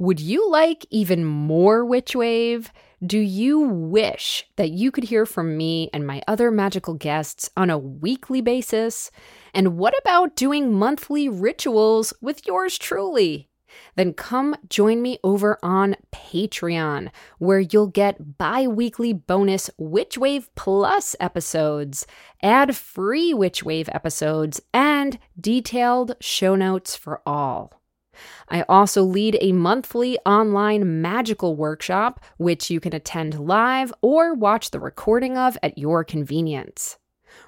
Would you like even more Witch Wave? Do you wish that you could hear from me and my other magical guests on a weekly basis? And what about doing monthly rituals with yours truly? Then come join me over on Patreon, where you'll get bi weekly bonus Witch Wave Plus episodes, ad free Witch Wave episodes, and detailed show notes for all. I also lead a monthly online magical workshop, which you can attend live or watch the recording of at your convenience.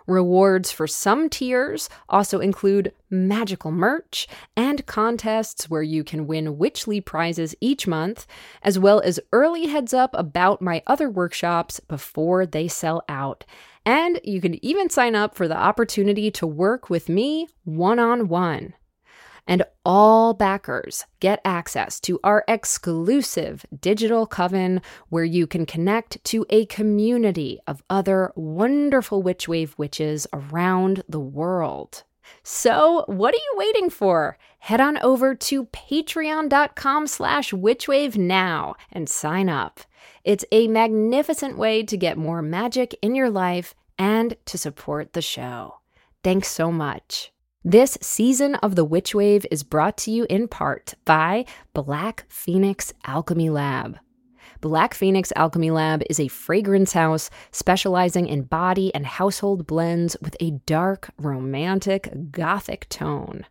Rewards for some tiers also include magical merch and contests where you can win Witchly prizes each month, as well as early heads up about my other workshops before they sell out. And you can even sign up for the opportunity to work with me one on one and all backers get access to our exclusive digital coven where you can connect to a community of other wonderful Witchwave witches around the world. So, what are you waiting for? Head on over to patreon.com slash witchwave now and sign up. It's a magnificent way to get more magic in your life and to support the show. Thanks so much. This season of the Witch Wave is brought to you in part by Black Phoenix Alchemy Lab. Black Phoenix Alchemy Lab is a fragrance house specializing in body and household blends with a dark, romantic, gothic tone.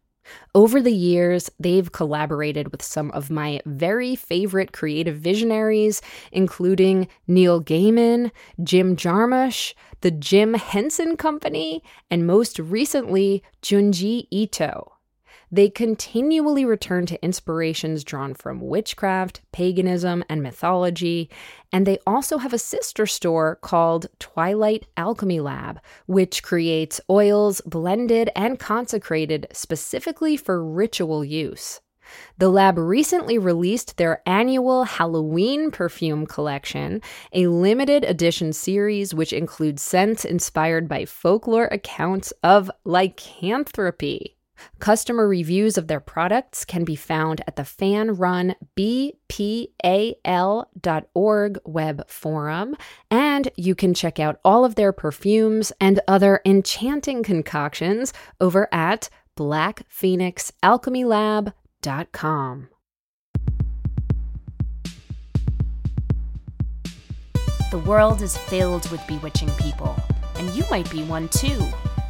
Over the years, they've collaborated with some of my very favorite creative visionaries, including Neil Gaiman, Jim Jarmusch, the Jim Henson Company, and most recently, Junji Ito. They continually return to inspirations drawn from witchcraft, paganism, and mythology, and they also have a sister store called Twilight Alchemy Lab, which creates oils blended and consecrated specifically for ritual use. The lab recently released their annual Halloween perfume collection, a limited edition series which includes scents inspired by folklore accounts of lycanthropy. Customer reviews of their products can be found at the fan run bpal.org web forum, and you can check out all of their perfumes and other enchanting concoctions over at blackphoenixalchemylab.com. The world is filled with bewitching people, and you might be one too.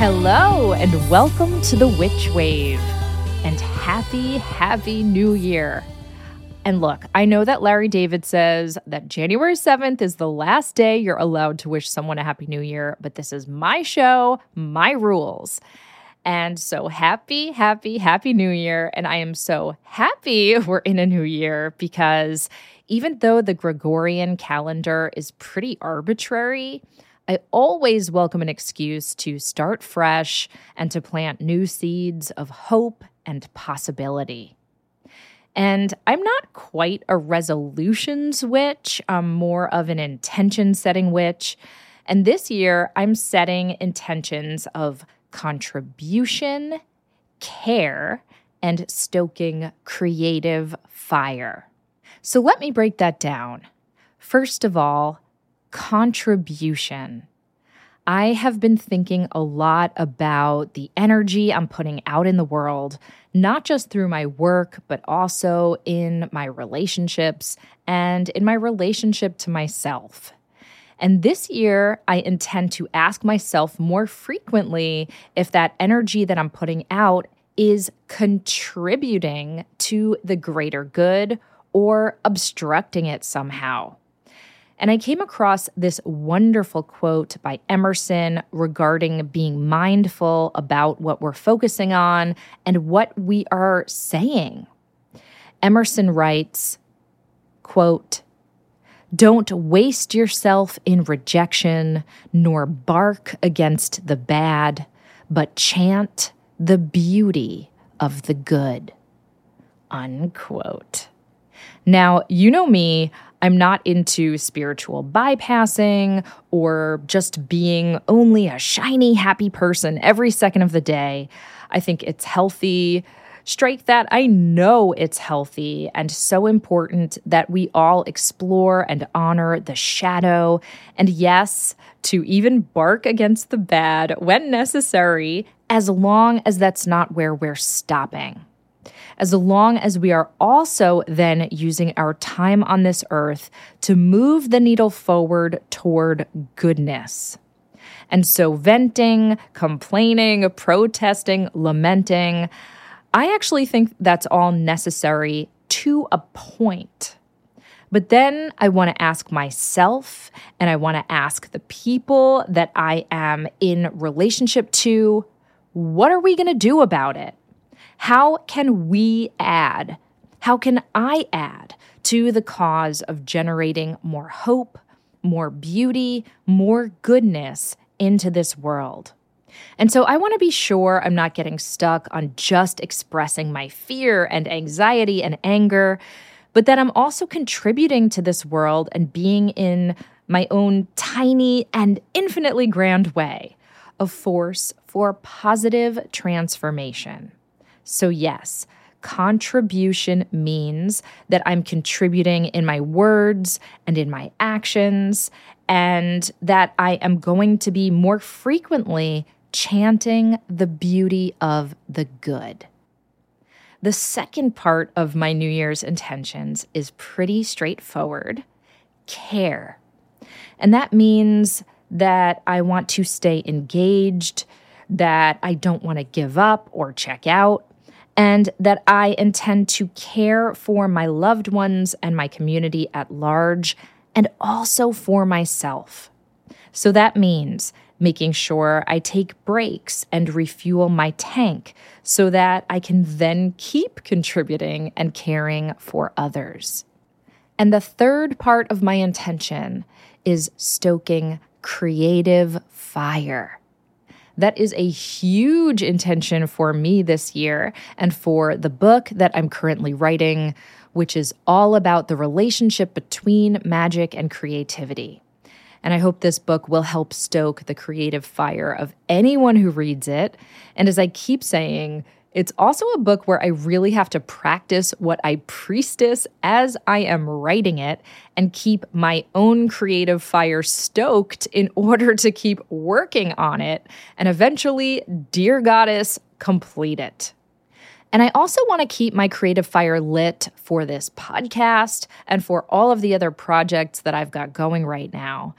Hello, and welcome to the Witch Wave. And happy, happy new year. And look, I know that Larry David says that January 7th is the last day you're allowed to wish someone a happy new year, but this is my show, my rules. And so happy, happy, happy new year. And I am so happy we're in a new year because even though the Gregorian calendar is pretty arbitrary, I always welcome an excuse to start fresh and to plant new seeds of hope and possibility. And I'm not quite a resolutions witch, I'm more of an intention setting witch. And this year, I'm setting intentions of contribution, care, and stoking creative fire. So let me break that down. First of all, contribution. I have been thinking a lot about the energy I'm putting out in the world, not just through my work, but also in my relationships and in my relationship to myself. And this year, I intend to ask myself more frequently if that energy that I'm putting out is contributing to the greater good or obstructing it somehow. And I came across this wonderful quote by Emerson regarding being mindful about what we're focusing on and what we are saying. Emerson writes, quote, don't waste yourself in rejection, nor bark against the bad, but chant the beauty of the good. Unquote. Now, you know me, I'm not into spiritual bypassing or just being only a shiny, happy person every second of the day. I think it's healthy strike that. I know it's healthy and so important that we all explore and honor the shadow. And yes, to even bark against the bad when necessary, as long as that's not where we're stopping. As long as we are also then using our time on this earth to move the needle forward toward goodness. And so, venting, complaining, protesting, lamenting, I actually think that's all necessary to a point. But then I want to ask myself and I want to ask the people that I am in relationship to what are we going to do about it? How can we add? How can I add to the cause of generating more hope, more beauty, more goodness into this world? And so I want to be sure I'm not getting stuck on just expressing my fear and anxiety and anger, but that I'm also contributing to this world and being in my own tiny and infinitely grand way a force for positive transformation. So, yes, contribution means that I'm contributing in my words and in my actions, and that I am going to be more frequently chanting the beauty of the good. The second part of my New Year's intentions is pretty straightforward care. And that means that I want to stay engaged, that I don't want to give up or check out, and that I intend to care for my loved ones and my community at large, and also for myself. So that means making sure I take breaks and refuel my tank so that I can then keep contributing and caring for others. And the third part of my intention is stoking creative fire. That is a huge intention for me this year and for the book that I'm currently writing, which is all about the relationship between magic and creativity. And I hope this book will help stoke the creative fire of anyone who reads it. And as I keep saying, it's also a book where I really have to practice what I priestess as I am writing it and keep my own creative fire stoked in order to keep working on it and eventually, dear goddess, complete it. And I also want to keep my creative fire lit for this podcast and for all of the other projects that I've got going right now.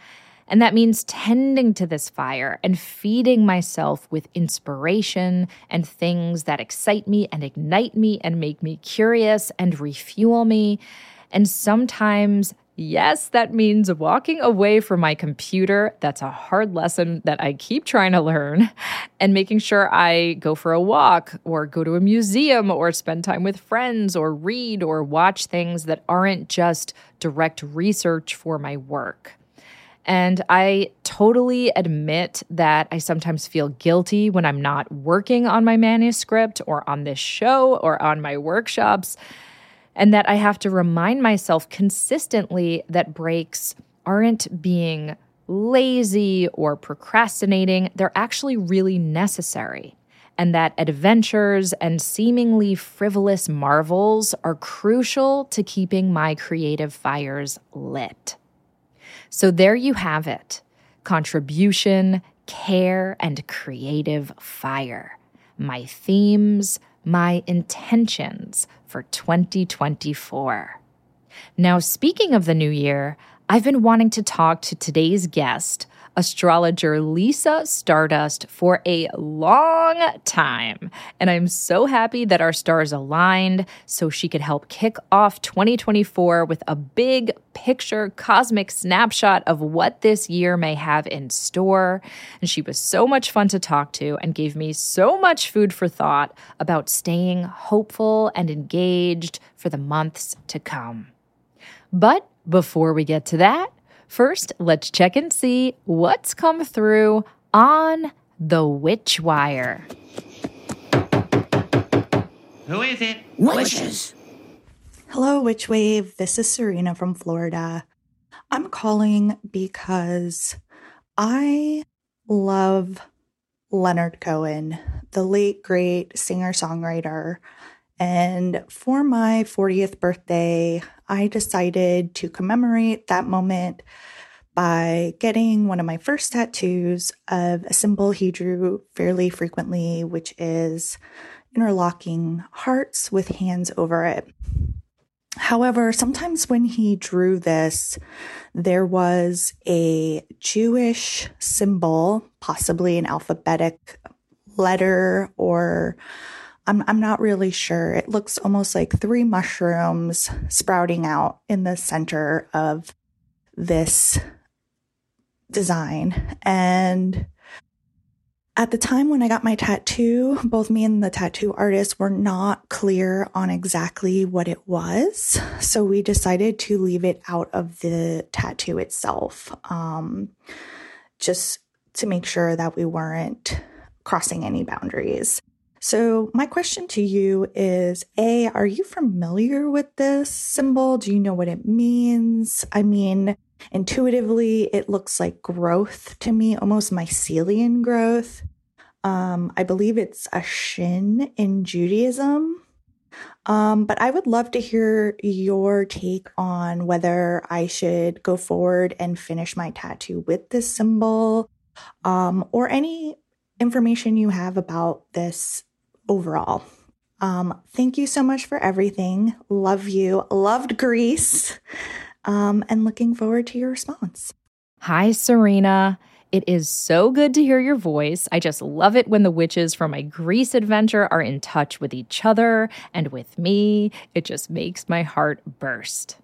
And that means tending to this fire and feeding myself with inspiration and things that excite me and ignite me and make me curious and refuel me. And sometimes Yes, that means walking away from my computer. That's a hard lesson that I keep trying to learn. And making sure I go for a walk or go to a museum or spend time with friends or read or watch things that aren't just direct research for my work. And I totally admit that I sometimes feel guilty when I'm not working on my manuscript or on this show or on my workshops and that I have to remind myself consistently that breaks aren't being lazy or procrastinating, they're actually really necessary. And that adventures and seemingly frivolous marvels are crucial to keeping my creative fires lit. So there you have it contribution, care, and creative fire. My themes, my intentions for 2024. Now, speaking of the new year, I've been wanting to talk to today's guest astrologer Lisa Stardust for a long time. And I'm so happy that our stars aligned so she could help kick off 2024 with a big picture cosmic snapshot of what this year may have in store. And she was so much fun to talk to and gave me so much food for thought about staying hopeful and engaged for the months to come. But before we get to that, First, let's check and see what's come through on the Witch Wire. Who is it? Witches. Hello, Witch Wave. This is Serena from Florida. I'm calling because I love Leonard Cohen, the late great singer songwriter. And for my 40th birthday, I decided to commemorate that moment by getting one of my first tattoos of a symbol he drew fairly frequently, which is interlocking hearts with hands over it. However, sometimes when he drew this, there was a Jewish symbol, possibly an alphabetic letter or I'm, I'm not really sure. It looks almost like three mushrooms sprouting out in the center of this design. And at the time when I got my tattoo, both me and the tattoo artist were not clear on exactly what it was. So we decided to leave it out of the tattoo itself, um, just to make sure that we weren't crossing any boundaries. So, my question to you is A, are you familiar with this symbol? Do you know what it means? I mean, intuitively, it looks like growth to me, almost mycelian growth. Um, I believe it's a shin in Judaism. Um, but I would love to hear your take on whether I should go forward and finish my tattoo with this symbol, um, or any information you have about this overall. Um, thank you so much for everything. Love you. Loved Greece. Um, and looking forward to your response. Hi, Serena. It is so good to hear your voice. I just love it when the witches from my Greece adventure are in touch with each other and with me. It just makes my heart burst.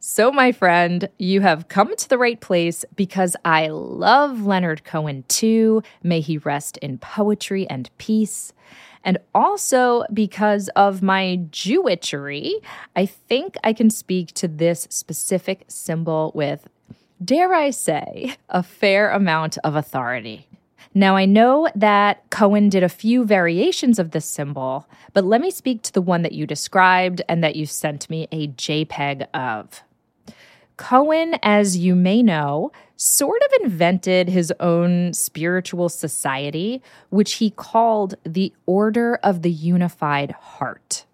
So, my friend, you have come to the right place because I love Leonard Cohen too. May he rest in poetry and peace and also because of my Jewitchery, I think I can speak to this specific symbol with, dare I say, a fair amount of authority. Now, I know that Cohen did a few variations of this symbol, but let me speak to the one that you described and that you sent me a JPEG of. Cohen, as you may know, sort of invented his own spiritual society, which he called the Order of the Unified Heart.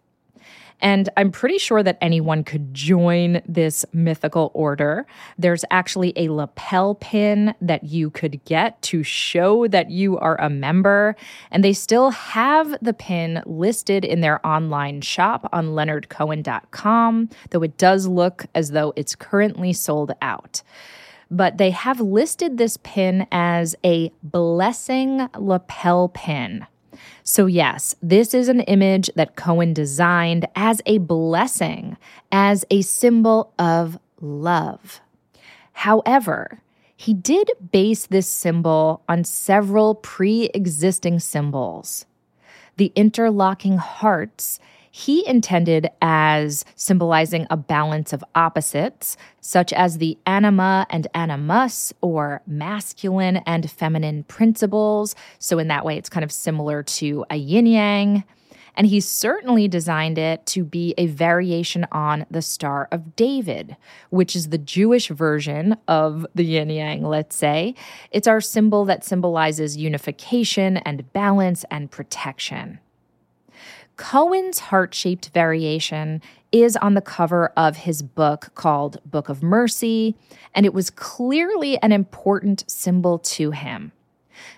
And I'm pretty sure that anyone could join this mythical order. There's actually a lapel pin that you could get to show that you are a member. And they still have the pin listed in their online shop on leonardcohen.com, though it does look as though it's currently sold out but they have listed this pin as a blessing lapel pin. So, yes, this is an image that Cohen designed as a blessing, as a symbol of love. However, he did base this symbol on several pre existing symbols. The interlocking hearts he intended as symbolizing a balance of opposites, such as the anima and animus, or masculine and feminine principles. So, in that way, it's kind of similar to a yin yang. And he certainly designed it to be a variation on the Star of David, which is the Jewish version of the yin yang, let's say. It's our symbol that symbolizes unification and balance and protection. Cohen's heart shaped variation is on the cover of his book called Book of Mercy, and it was clearly an important symbol to him.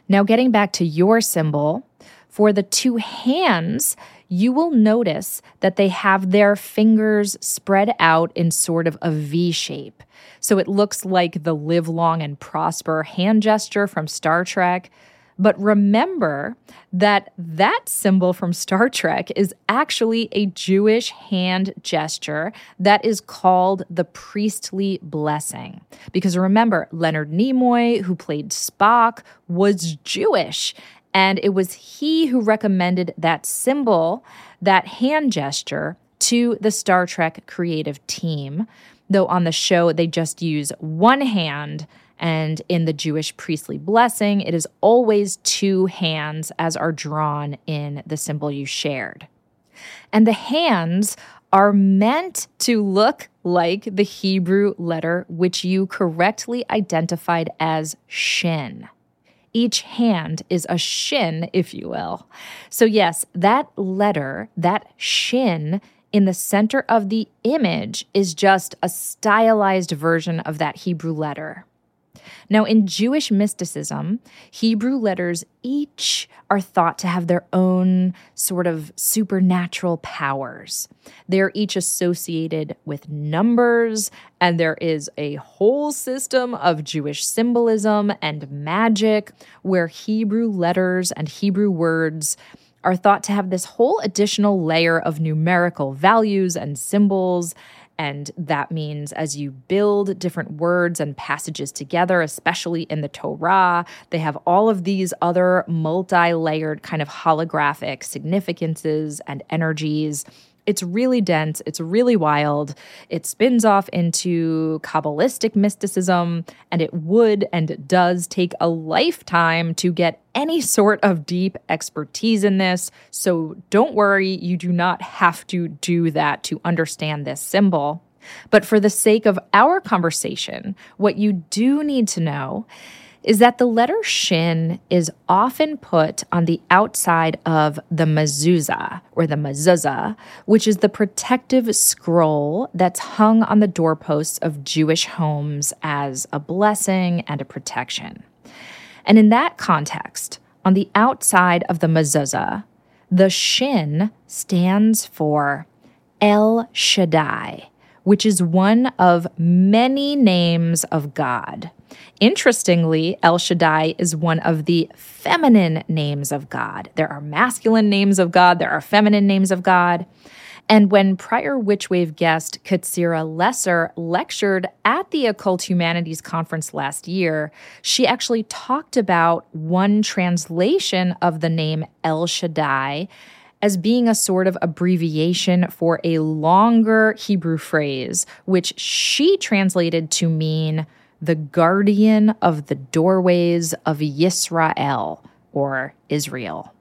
Now, getting back to your symbol, for the two hands, you will notice that they have their fingers spread out in sort of a V shape. So it looks like the live long and prosper hand gesture from Star Trek. But remember that that symbol from Star Trek is actually a Jewish hand gesture that is called the priestly blessing. Because remember, Leonard Nimoy, who played Spock, was Jewish. And it was he who recommended that symbol, that hand gesture, to the Star Trek creative team. Though on the show, they just use one hand. And in the Jewish priestly blessing, it is always two hands as are drawn in the symbol you shared. And the hands are meant to look like the Hebrew letter which you correctly identified as shin. Each hand is a shin, if you will. So, yes, that letter, that shin in the center of the image is just a stylized version of that Hebrew letter. Now, in Jewish mysticism, Hebrew letters each are thought to have their own sort of supernatural powers. They're each associated with numbers, and there is a whole system of Jewish symbolism and magic where Hebrew letters and Hebrew words are thought to have this whole additional layer of numerical values and symbols and that means as you build different words and passages together, especially in the Torah, they have all of these other multi layered kind of holographic significances and energies it's really dense, it's really wild. It spins off into Kabbalistic mysticism, and it would and does take a lifetime to get any sort of deep expertise in this. So don't worry, you do not have to do that to understand this symbol. But for the sake of our conversation, what you do need to know is that the letter shin is often put on the outside of the mezuzah or the mezuzah, which is the protective scroll that's hung on the doorposts of Jewish homes as a blessing and a protection. And in that context, on the outside of the mezuzah, the shin stands for El Shaddai, which is one of many names of God. Interestingly, El Shaddai is one of the feminine names of God. There are masculine names of God, there are feminine names of God. And when prior Witchwave guest Ketzirah Lesser lectured at the Occult Humanities Conference last year, she actually talked about one translation of the name El Shaddai as being a sort of abbreviation for a longer Hebrew phrase, which she translated to mean the guardian of the doorways of Yisrael or Israel.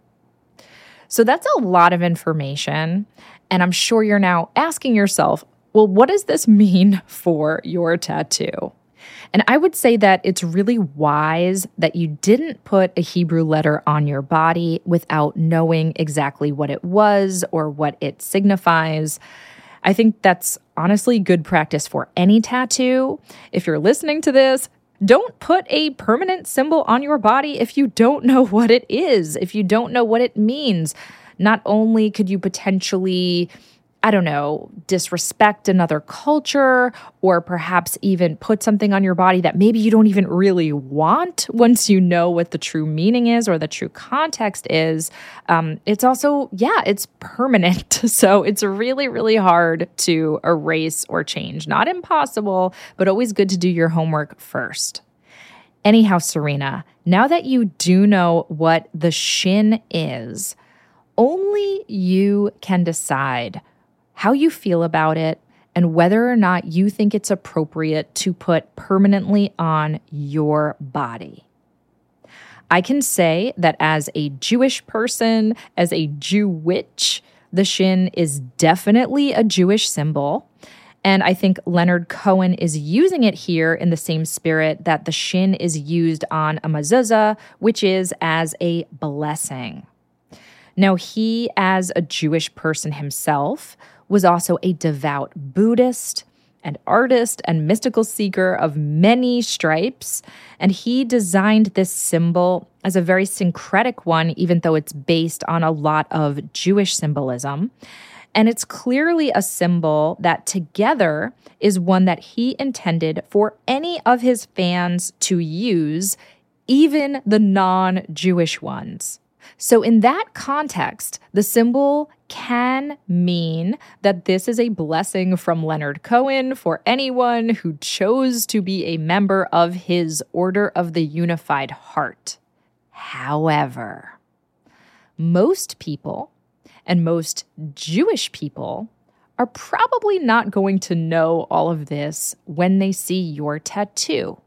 So that's a lot of information. And I'm sure you're now asking yourself, well, what does this mean for your tattoo? And I would say that it's really wise that you didn't put a Hebrew letter on your body without knowing exactly what it was or what it signifies. I think that's honestly good practice for any tattoo. If you're listening to this, don't put a permanent symbol on your body if you don't know what it is, if you don't know what it means. Not only could you potentially I don't know, disrespect another culture, or perhaps even put something on your body that maybe you don't even really want once you know what the true meaning is or the true context is. Um, it's also, yeah, it's permanent. So it's really, really hard to erase or change. Not impossible, but always good to do your homework first. Anyhow, Serena, now that you do know what the shin is, only you can decide how you feel about it, and whether or not you think it's appropriate to put permanently on your body. I can say that as a Jewish person, as a Jew witch, the shin is definitely a Jewish symbol. And I think Leonard Cohen is using it here in the same spirit that the shin is used on a mezuzah, which is as a blessing. Now, he, as a Jewish person himself, was also a devout Buddhist. and artist and mystical seeker of many stripes. And he designed this symbol as a very syncretic one, even though it's based on a lot of Jewish symbolism. And it's clearly a symbol that together is one that he intended for any of his fans to use, even the non Jewish ones. So, in that context, the symbol can mean that this is a blessing from Leonard Cohen for anyone who chose to be a member of his Order of the Unified Heart. However, most people and most Jewish people are probably not going to know all of this when they see your tattoo.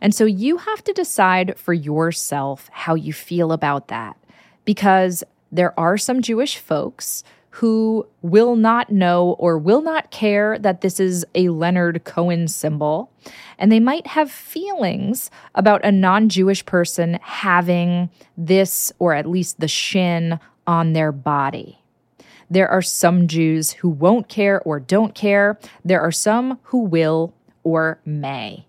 And so you have to decide for yourself how you feel about that because there are some Jewish folks who will not know or will not care that this is a Leonard Cohen symbol. And they might have feelings about a non Jewish person having this, or at least the shin, on their body. There are some Jews who won't care or don't care. There are some who will or may.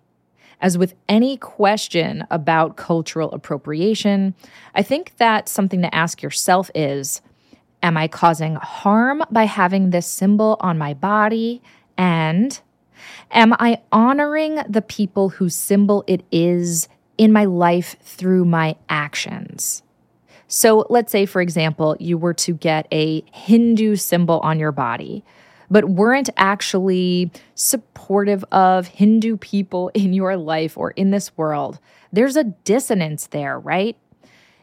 As with any question about cultural appropriation, I think that something to ask yourself is Am I causing harm by having this symbol on my body? And am I honoring the people whose symbol it is in my life through my actions? So, let's say, for example, you were to get a Hindu symbol on your body but weren't actually supportive of Hindu people in your life or in this world, there's a dissonance there, right?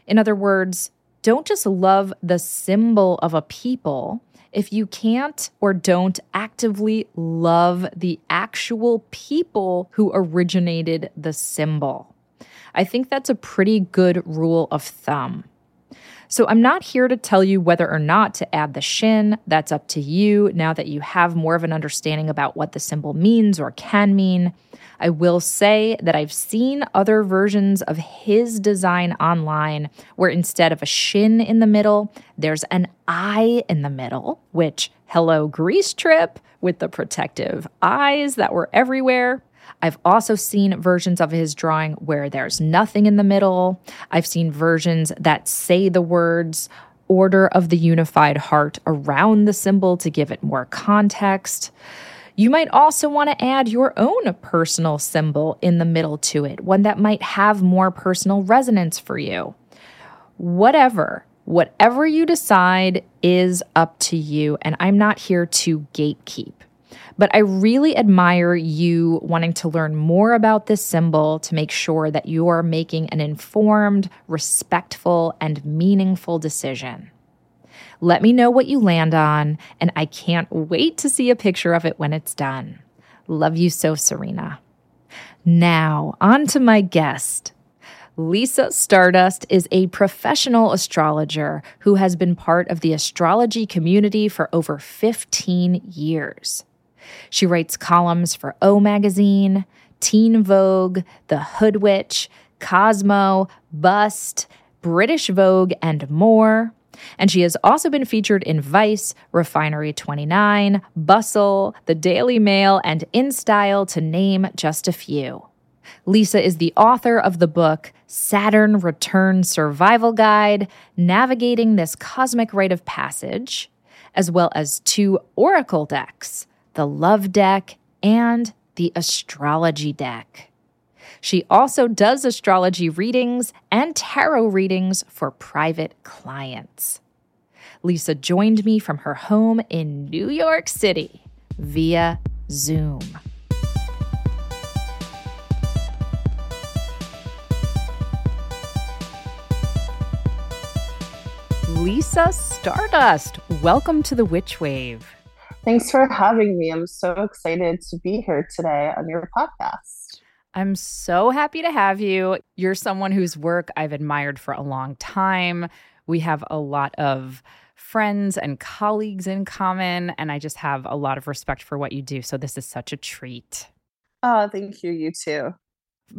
In other words, don't just love the symbol of a people if you can't or don't actively love the actual people who originated the symbol. I think that's a pretty good rule of thumb. So I'm not here to tell you whether or not to add the shin. That's up to you now that you have more of an understanding about what the symbol means or can mean. I will say that I've seen other versions of his design online where instead of a shin in the middle, there's an eye in the middle, which, hello, Greece Trip with the protective eyes that were everywhere. I've also seen versions of his drawing where there's nothing in the middle. I've seen versions that say the words Order of the Unified Heart around the symbol to give it more context. You might also want to add your own personal symbol in the middle to it, one that might have more personal resonance for you. Whatever, whatever you decide is up to you, and I'm not here to gatekeep. But I really admire you wanting to learn more about this symbol to make sure that you are making an informed, respectful, and meaningful decision. Let me know what you land on, and I can't wait to see a picture of it when it's done. Love you so, Serena. Now, on to my guest. Lisa Stardust is a professional astrologer who has been part of the astrology community for over 15 years. She writes columns for O Magazine, Teen Vogue, The Hoodwitch, Cosmo, Bust, British Vogue, and more. And she has also been featured in Vice, Refinery 29, Bustle, The Daily Mail, and InStyle, to name just a few. Lisa is the author of the book Saturn Return Survival Guide Navigating This Cosmic Rite of Passage, as well as two oracle decks the love deck, and the astrology deck. She also does astrology readings and tarot readings for private clients. Lisa joined me from her home in New York City via Zoom. Lisa Stardust, welcome to the Witch Wave. Thanks for having me. I'm so excited to be here today on your podcast. I'm so happy to have you. You're someone whose work I've admired for a long time. We have a lot of friends and colleagues in common, and I just have a lot of respect for what you do. So, this is such a treat. Oh, thank you. You too.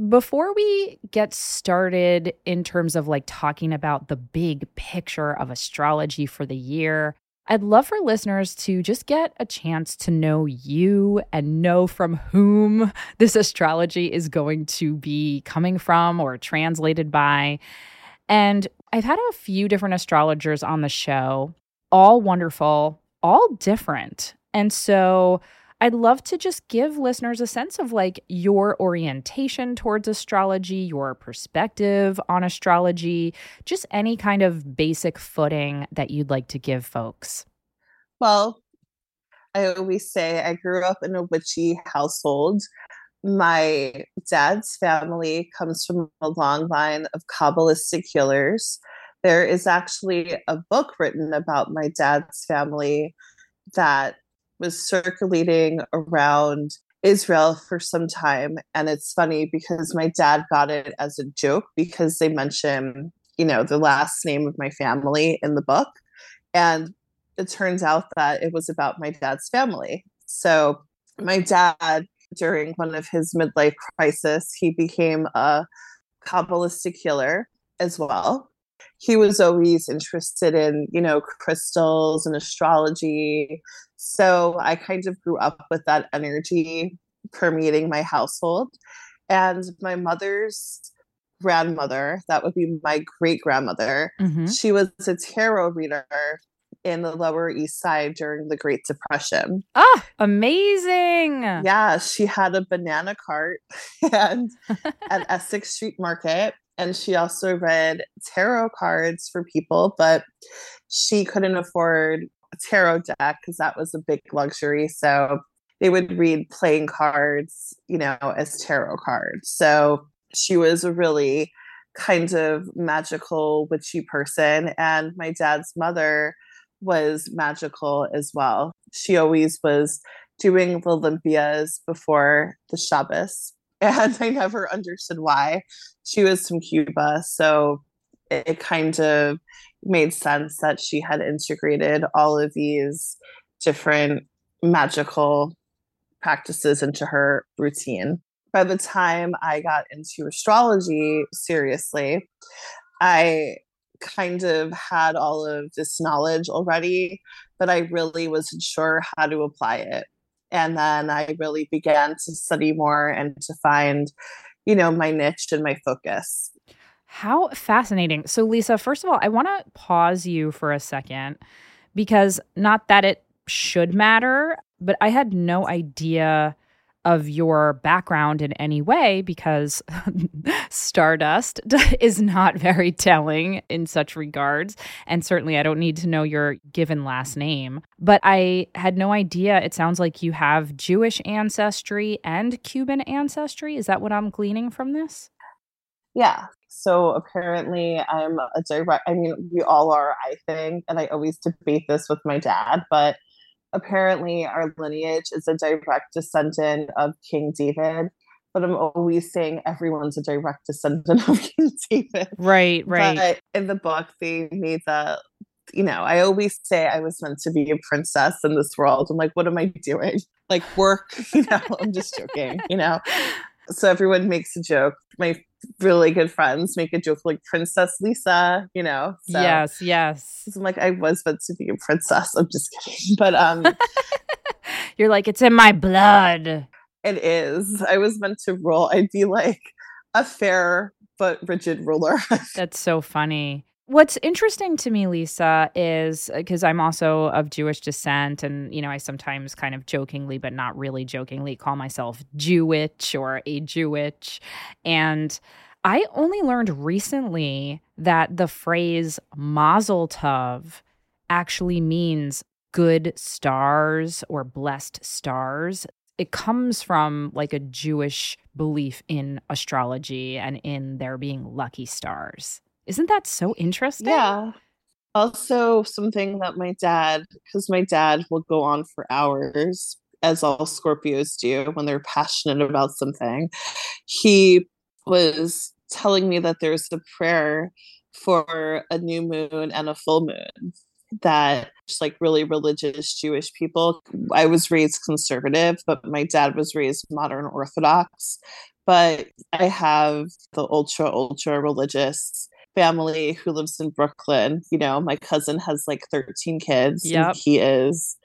Before we get started in terms of like talking about the big picture of astrology for the year, I'd love for listeners to just get a chance to know you and know from whom this astrology is going to be coming from or translated by. And I've had a few different astrologers on the show, all wonderful, all different. And so I'd love to just give listeners a sense of like your orientation towards astrology, your perspective on astrology, just any kind of basic footing that you'd like to give folks. Well, I always say I grew up in a witchy household. My dad's family comes from a long line of Kabbalistic healers. There is actually a book written about my dad's family that was circulating around Israel for some time. And it's funny because my dad got it as a joke because they mention, you know, the last name of my family in the book. And it turns out that it was about my dad's family. So my dad, during one of his midlife crisis, he became a Kabbalistic healer as well he was always interested in you know crystals and astrology. So i kind of grew up with that energy permeating my household. And my mother's grandmother that would be my great grandmother mm-hmm. she was a tarot reader in the lower east side during the great depression. Ah amazing! Yeah she had a banana cart and at essex street market and she also read tarot cards for people, but she couldn't afford a tarot deck because that was a big luxury. So they would read playing cards, you know, as tarot cards. So she was a really kind of magical, witchy person. And my dad's mother was magical as well. She always was doing the limpias before the Shabbos and I never understood why. She was from Cuba, so it kind of made sense that she had integrated all of these different magical practices into her routine. By the time I got into astrology seriously, I kind of had all of this knowledge already, but I really wasn't sure how to apply it and then i really began to study more and to find you know my niche and my focus. How fascinating. So lisa first of all i want to pause you for a second because not that it should matter but i had no idea of your background in any way because Stardust is not very telling in such regards. And certainly, I don't need to know your given last name. But I had no idea. It sounds like you have Jewish ancestry and Cuban ancestry. Is that what I'm gleaning from this? Yeah. So apparently, I'm a direct, I mean, we all are, I think. And I always debate this with my dad, but apparently our lineage is a direct descendant of King David. But I'm always saying everyone's a direct descendant of King David. Right, right. But in the book, they made the, you know, I always say I was meant to be a princess in this world. I'm like, what am I doing? Like work, you know, I'm just joking, you know. So everyone makes a joke. My really good friends make a joke like Princess Lisa, you know. So, yes, yes. I'm like, I was meant to be a princess. I'm just kidding. But um You're like, it's in my blood. It is. I was meant to rule. I'd be like a fair but rigid ruler. That's so funny. What's interesting to me, Lisa, is because uh, I'm also of Jewish descent, and you know, I sometimes kind of jokingly, but not really jokingly, call myself Jewitch or a Jewish. And I only learned recently that the phrase Mazel Tov actually means good stars or blessed stars. It comes from like a Jewish belief in astrology and in there being lucky stars. Isn't that so interesting? Yeah. Also, something that my dad, because my dad will go on for hours, as all Scorpios do when they're passionate about something. He was telling me that there's a prayer for a new moon and a full moon that just like really religious Jewish people. I was raised conservative, but my dad was raised modern Orthodox. But I have the ultra, ultra religious family who lives in Brooklyn. You know, my cousin has like 13 kids. Yep. He is,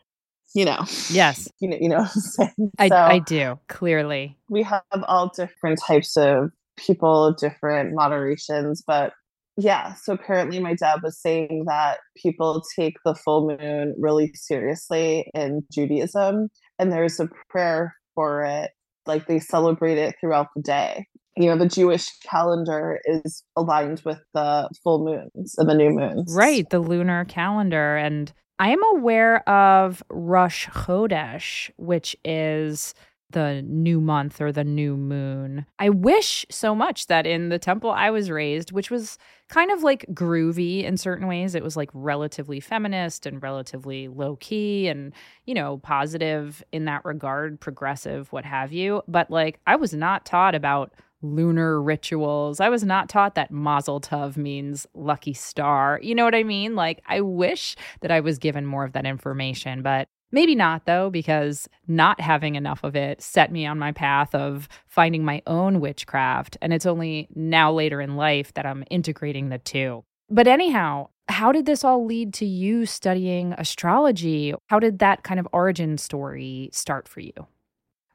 you know, Yes, you know, you know what I'm saying? I, I do, clearly. we have all different types of people, different moderations, but yeah, so apparently my dad was saying that people take the full moon really seriously in Judaism and there's a prayer for it. Like they celebrate it throughout the day. You know, the Jewish calendar is aligned with the full moons and the new moons. Right, the lunar calendar. And I am aware of Rosh Chodesh, which is the new month or the new moon. I wish so much that in the temple I was raised, which was kind of like groovy in certain ways, it was like relatively feminist and relatively low key and, you know, positive in that regard, progressive, what have you. But like, I was not taught about lunar rituals. I was not taught that Mazel Tov means lucky star. You know what I mean? Like, I wish that I was given more of that information, but maybe not though, because not having enough of it set me on my path of finding my own witchcraft. And it's only now later in life that I'm integrating the two. But anyhow, how did this all lead to you studying astrology? How did that kind of origin story start for you?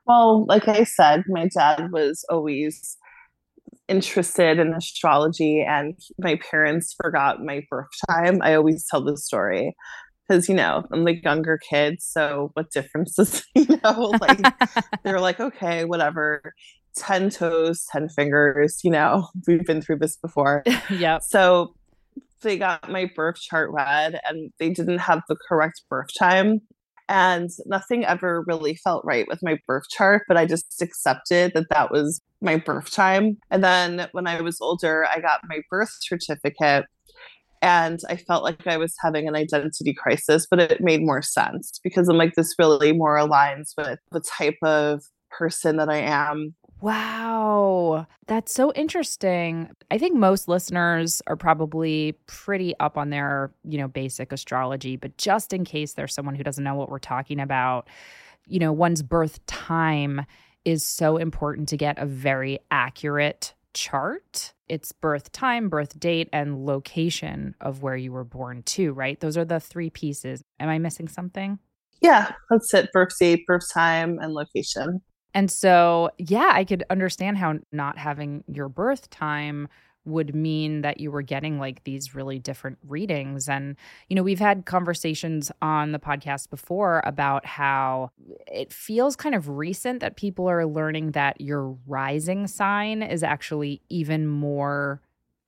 Well, like I said, my dad was always interested in astrology, and my parents forgot my birth time. I always tell this story because, you know, I'm the younger kid. So, what difference does, you know, like they're like, okay, whatever, 10 toes, 10 fingers, you know, we've been through this before. yeah. So, they got my birth chart read and they didn't have the correct birth time and nothing ever really felt right with my birth chart but i just accepted that that was my birth time. And then when i was older i got my birth certificate and i felt like i was having an identity crisis but it made more sense because i'm like this really more aligns with the type of person that i am Wow. That's so interesting. I think most listeners are probably pretty up on their, you know, basic astrology, but just in case there's someone who doesn't know what we're talking about, you know, one's birth time is so important to get a very accurate chart. It's birth time, birth date, and location of where you were born, too, right? Those are the three pieces. Am I missing something? yeah that's it birth date birth time and location And so, yeah, I could understand how not having your birth time would mean that you were getting like these really different readings. And, you know, we've had conversations on the podcast before about how it feels kind of recent that people are learning that your rising sign is actually even more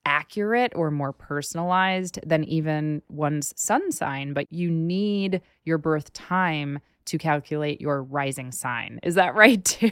accurate or more personalized than even one's sun sign. But you need your birth time to calculate your rising sign. Is that right too?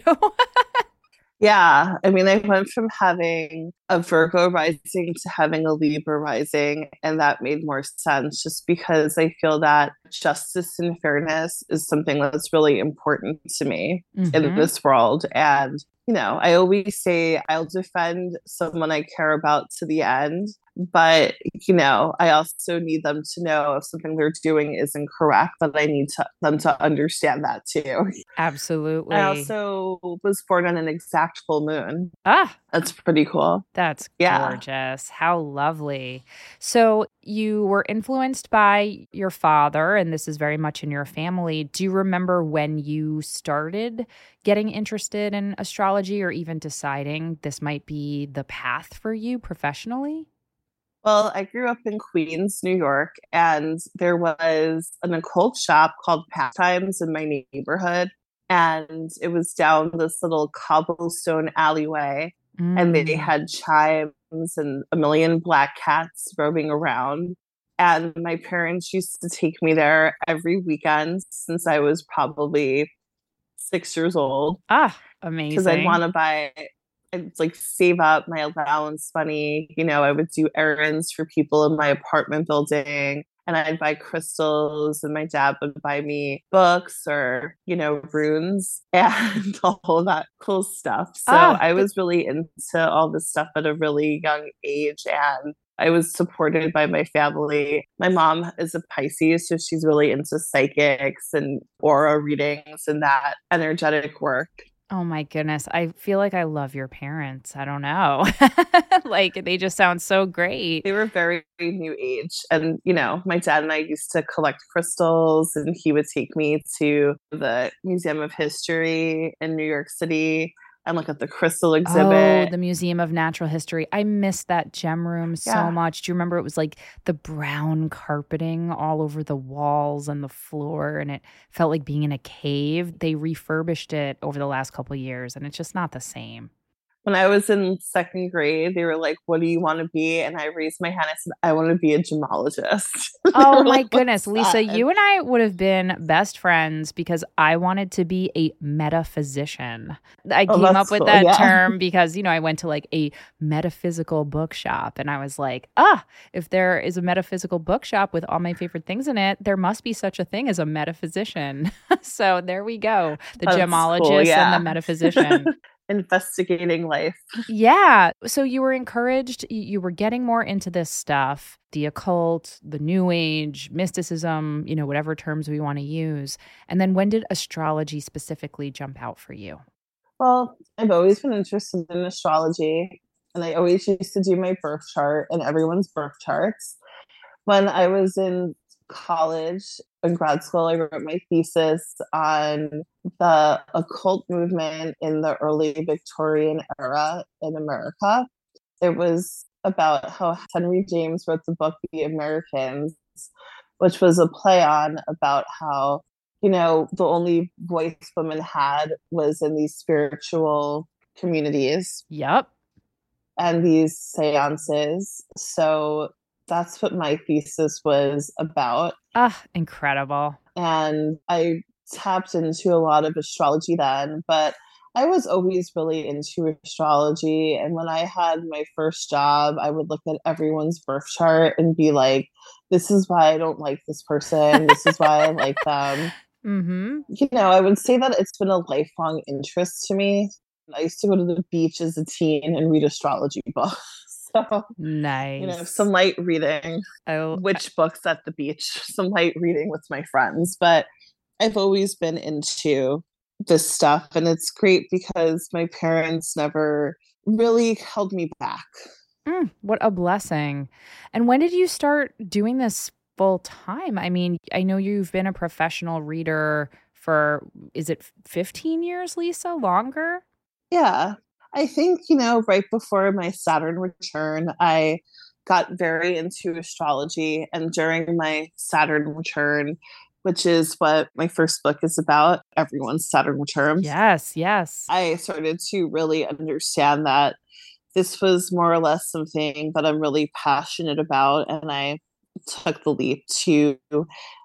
Yeah, I mean, I went from having a Virgo rising to having a Libra rising, and that made more sense just because I feel that justice and fairness is something that's really important to me in Mhm. this world. And, you know, I always say I'll defend someone I care about to the end. But, you know, I also need them to know if something they're doing is incorrect, but I need to, them to understand that too. Absolutely. I also was born on an exact full moon. ah, That's pretty cool. that's Yeah. gorgeous. How lovely. So you were influenced by your father, and this is very much in your family. Do you remember when you started getting interested in astrology or even deciding this might be the path for you professionally? Well, I grew up in Queens, New York, and there was an occult shop called Pastimes in my neighborhood. And it was down this little cobblestone alleyway, and they Mm. had chimes and a million black cats roaming around. And my parents used to take me there every weekend since I was probably six years old. ah, amazing. because I'd want to buy, I'd like save up my allowance money. You know, I would do errands for people in my apartment building and I'd buy crystals, and my dad would buy me books or, you know, runes and all that cool stuff. So Ah, I was really into all this stuff at a really young age. And I was supported by my family. My mom is a Pisces, so she's really into psychics and aura readings and that energetic work. Oh my goodness. I feel like I love your parents. I don't know. like they just sound so great. They were very new age. And, you know, my dad and I used to collect crystals, and he would take me to the Museum of History in New York City and look at the crystal oh, exhibit. Oh, the Museum of Natural History. I missed that gem room so Yeah. much. Do you remember it was like the brown carpeting all over the walls and the floor and it felt like being in a cave. They refurbished it over the last couple of years and it's just not the same. When I was in second grade, they were like, What do you want to be? And I raised my hand I said, I want to be a gemologist. Oh my like, goodness, Lisa, that?" you and I would have been best friends because I wanted to be a metaphysician. I Oh, came up with cool, that yeah. term because, you know, I went to like a metaphysical bookshop and I was like, ah, if there is a metaphysical bookshop with all my favorite things in it, there must be such a thing as a metaphysician. so there we go. The That's cool, gemologist yeah. and the metaphysician. Investigating life. Yeah. So you were encouraged, you were getting more into this stuff, the occult, the new age, mysticism, you know, whatever terms we want to use. And then when did astrology specifically jump out for you? Well, I've always been interested in astrology, and I always used to do my birth chart and everyone's birth charts. When I was in college in grad school, I wrote my thesis on the occult movement in the early Victorian era in America. It was about how Henry James wrote the book The Americans, which was a play on about how you know, the only voice women had was in these spiritual communities Yep. and these seances. So that's what my thesis was about. Ah, incredible. And I tapped into a lot of astrology then, but I was always really into astrology. And when I had my first job, I would look at everyone's birth chart and be like, this is why I don't like this person. This is why I like them. Mm-hmm. you know, I would say that it's been a lifelong interest to me. I used to go to the beach as a teen and read astrology books. So, Nice. you know, some light reading, oh, which books at the beach, some light reading with my friends. But I've always been into this stuff. And it's great because my parents never really held me back. Mm, what a blessing. And when did you start doing this full time? I mean, I know you've been a professional reader for, is it 15 years, Lisa? Longer? Yeah. I think, you know, right before my Saturn return, I got very into astrology. And during my Saturn return, which is what my first book is about, everyone's Saturn return, Yes, yes. I started to really understand that this was more or less something that I'm really passionate about. And I took the leap to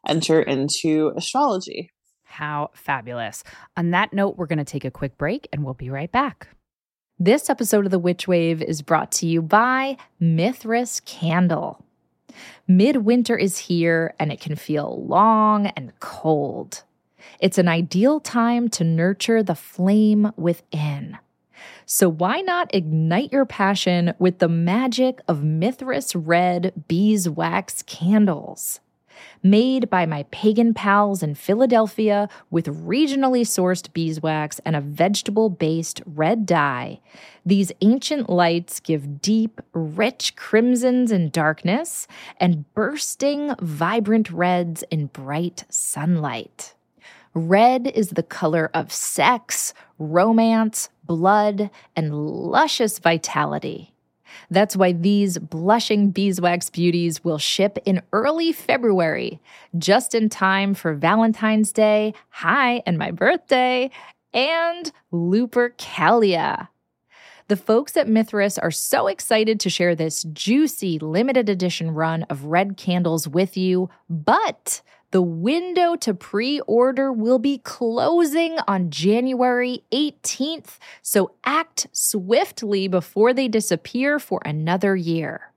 enter into astrology. How fabulous. On that note, we're going to take a quick break and we'll be right back. This episode of The Witch Wave is brought to you by Mithras Candle. Midwinter is here and it can feel long and cold. It's an ideal time to nurture the flame within. So, why not ignite your passion with the magic of Mithras Red Beeswax candles? Made by my pagan pals in Philadelphia with regionally sourced beeswax and a vegetable based red dye, these ancient lights give deep, rich crimsons in darkness and bursting, vibrant reds in bright sunlight. Red is the color of sex, romance, blood, and luscious vitality. That's why these blushing beeswax beauties will ship in early February, just in time for Valentine's Day, hi, and my birthday, and Lupercalia. The folks at Mithras are so excited to share this juicy limited edition run of red candles with you, but the window to pre order will be closing on January 18th, so act swiftly before they disappear for another year.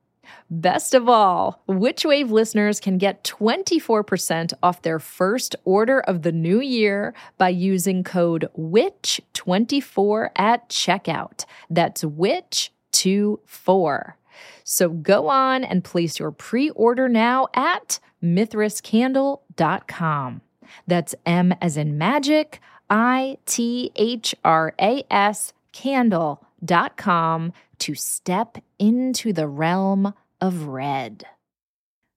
Best of all, Witchwave listeners can get 24% off their first order of the new year by using code WITCH24 at checkout. That's WITCH24. So go on and place your pre order now at mithrascandle.com. That's M as in magic, I T H R A S candle.com to step into the realm of red.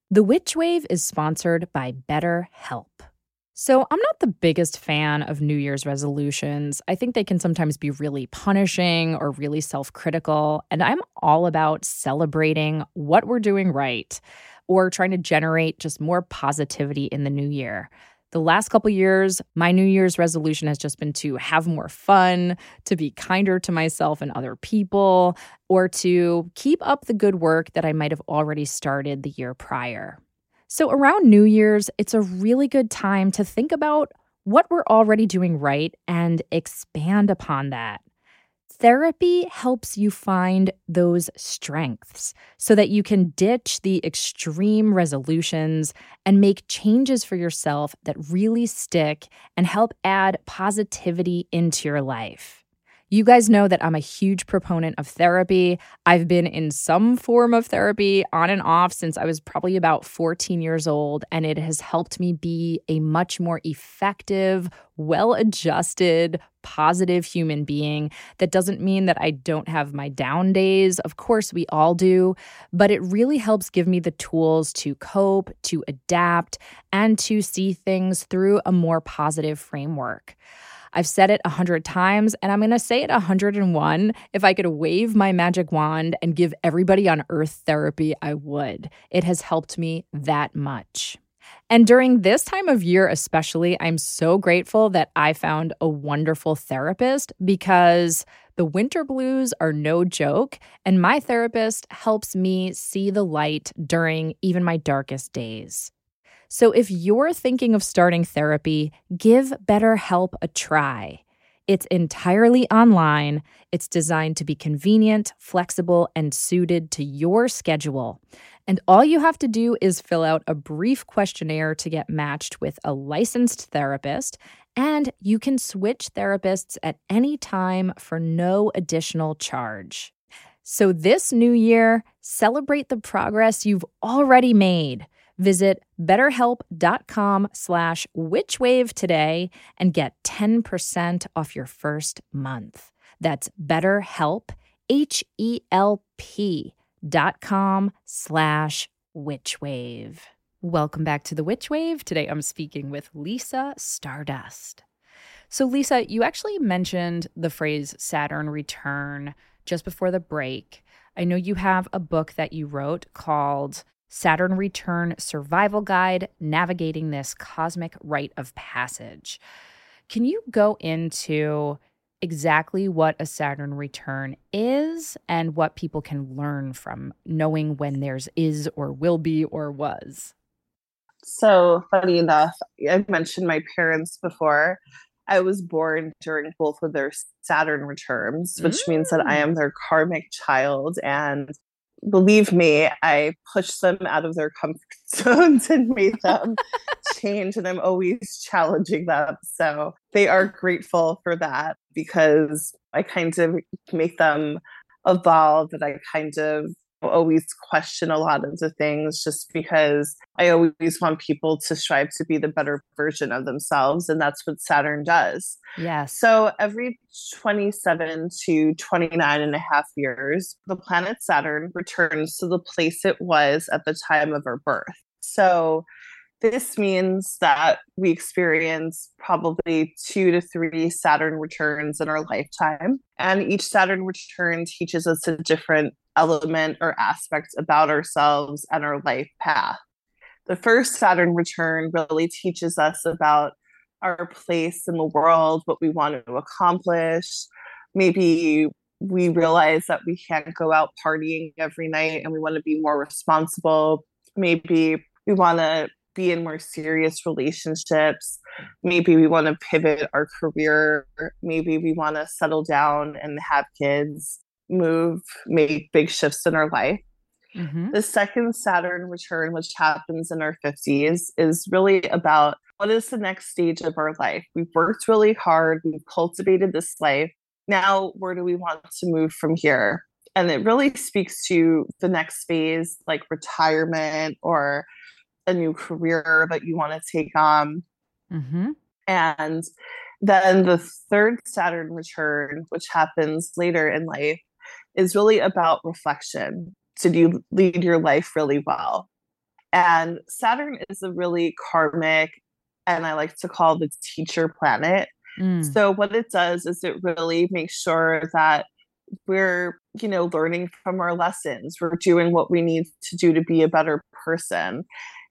The Witch Wave is sponsored by BetterHelp. So, I'm not the biggest fan of New Year's resolutions. I think they can sometimes be really punishing or really self critical. And I'm all about celebrating what we're doing right or trying to generate just more positivity in the new year. The last couple years, my New Year's resolution has just been to have more fun, to be kinder to myself and other people, or to keep up the good work that I might have already started the year prior. So, around New Year's, it's a really good time to think about what we're already doing right and expand upon that. Therapy helps you find those strengths so that you can ditch the extreme resolutions and make changes for yourself that really stick and help add positivity into your life. You guys know that I'm a huge proponent of therapy. I've been in some form of therapy on and off since I was probably about 14 years old, and it has helped me be a much more effective, well adjusted, positive human being. That doesn't mean that I don't have my down days. Of course, we all do, but it really helps give me the tools to cope, to adapt, and to see things through a more positive framework. I've said it a hundred times, and I'm going to say it a hundred and one. If I could wave my magic wand and give everybody on earth therapy, I would. It has helped me that much. And during this time of year, especially, I'm so grateful that I found a wonderful therapist because the winter blues are no joke. And my therapist helps me see the light during even my darkest days. So if you're thinking of starting therapy, give BetterHelp a try. It's entirely online. It's designed to be convenient, flexible, and suited to your schedule. And all you have to do is fill out a brief questionnaire to get matched with a licensed therapist, and you can switch therapists at any time for no additional charge. So this new year, celebrate the progress you've already made. Visit betterhelp.com slash witchwave today and get 10% off your first month. That's betterhelp, H-E-L-P dot com slash witchwave. Welcome back to the Witch Wave. Today I'm speaking with Lisa Stardust. So, Lisa, you actually mentioned the phrase Saturn return just before the break. I know you have a book that you wrote called Saturn Return Survival Guide Navigating This Cosmic Rite of Passage. Can you go into exactly what a Saturn return is and what people can learn from knowing when there's is or will be or was? So, funny enough, I mentioned my parents before. I was born during both of their Saturn returns, which mm. means that I mm. am their karmic child. And believe me, I pushed them out of their comfort zones and made them change, and I'm always challenging them. So they are grateful for that because I kind of make them evolve and I kind of always question a lot of the things just because I always want people to strive to be the better version of themselves. And that's what Saturn does. Yeah. So every 27 to 29 and a half years, the planet Saturn returns to the place it was at the time of our birth. So this means that we experience probably two to three Saturn returns in our lifetime. And each Saturn return teaches us a different element or aspect about ourselves and our life path. The first Saturn return really teaches us about our place in the world, what we want to accomplish. Maybe we realize that we can't go out partying every night and we want to be more responsible. Maybe we want to be in more serious relationships. Maybe we want to pivot our career. Maybe we want to settle down and have kids move, make big shifts in our life. Mm-hmm. The second Saturn return, which happens in our 50s, is really about what is the next stage of our life? We've worked really hard, we've cultivated this life. Now, where do we want to move from here? And it really speaks to the next phase, like retirement or a new career that you want to take on. Mm-hmm. And Then the third Saturn return, which happens later in life, is really about reflection. Did you lead your life really well? And Saturn is a really karmic, and I like to call the teacher planet. Mm. So, what it does is it really makes sure that we're, you know, learning from our lessons. We're doing what we need to do to be a better person.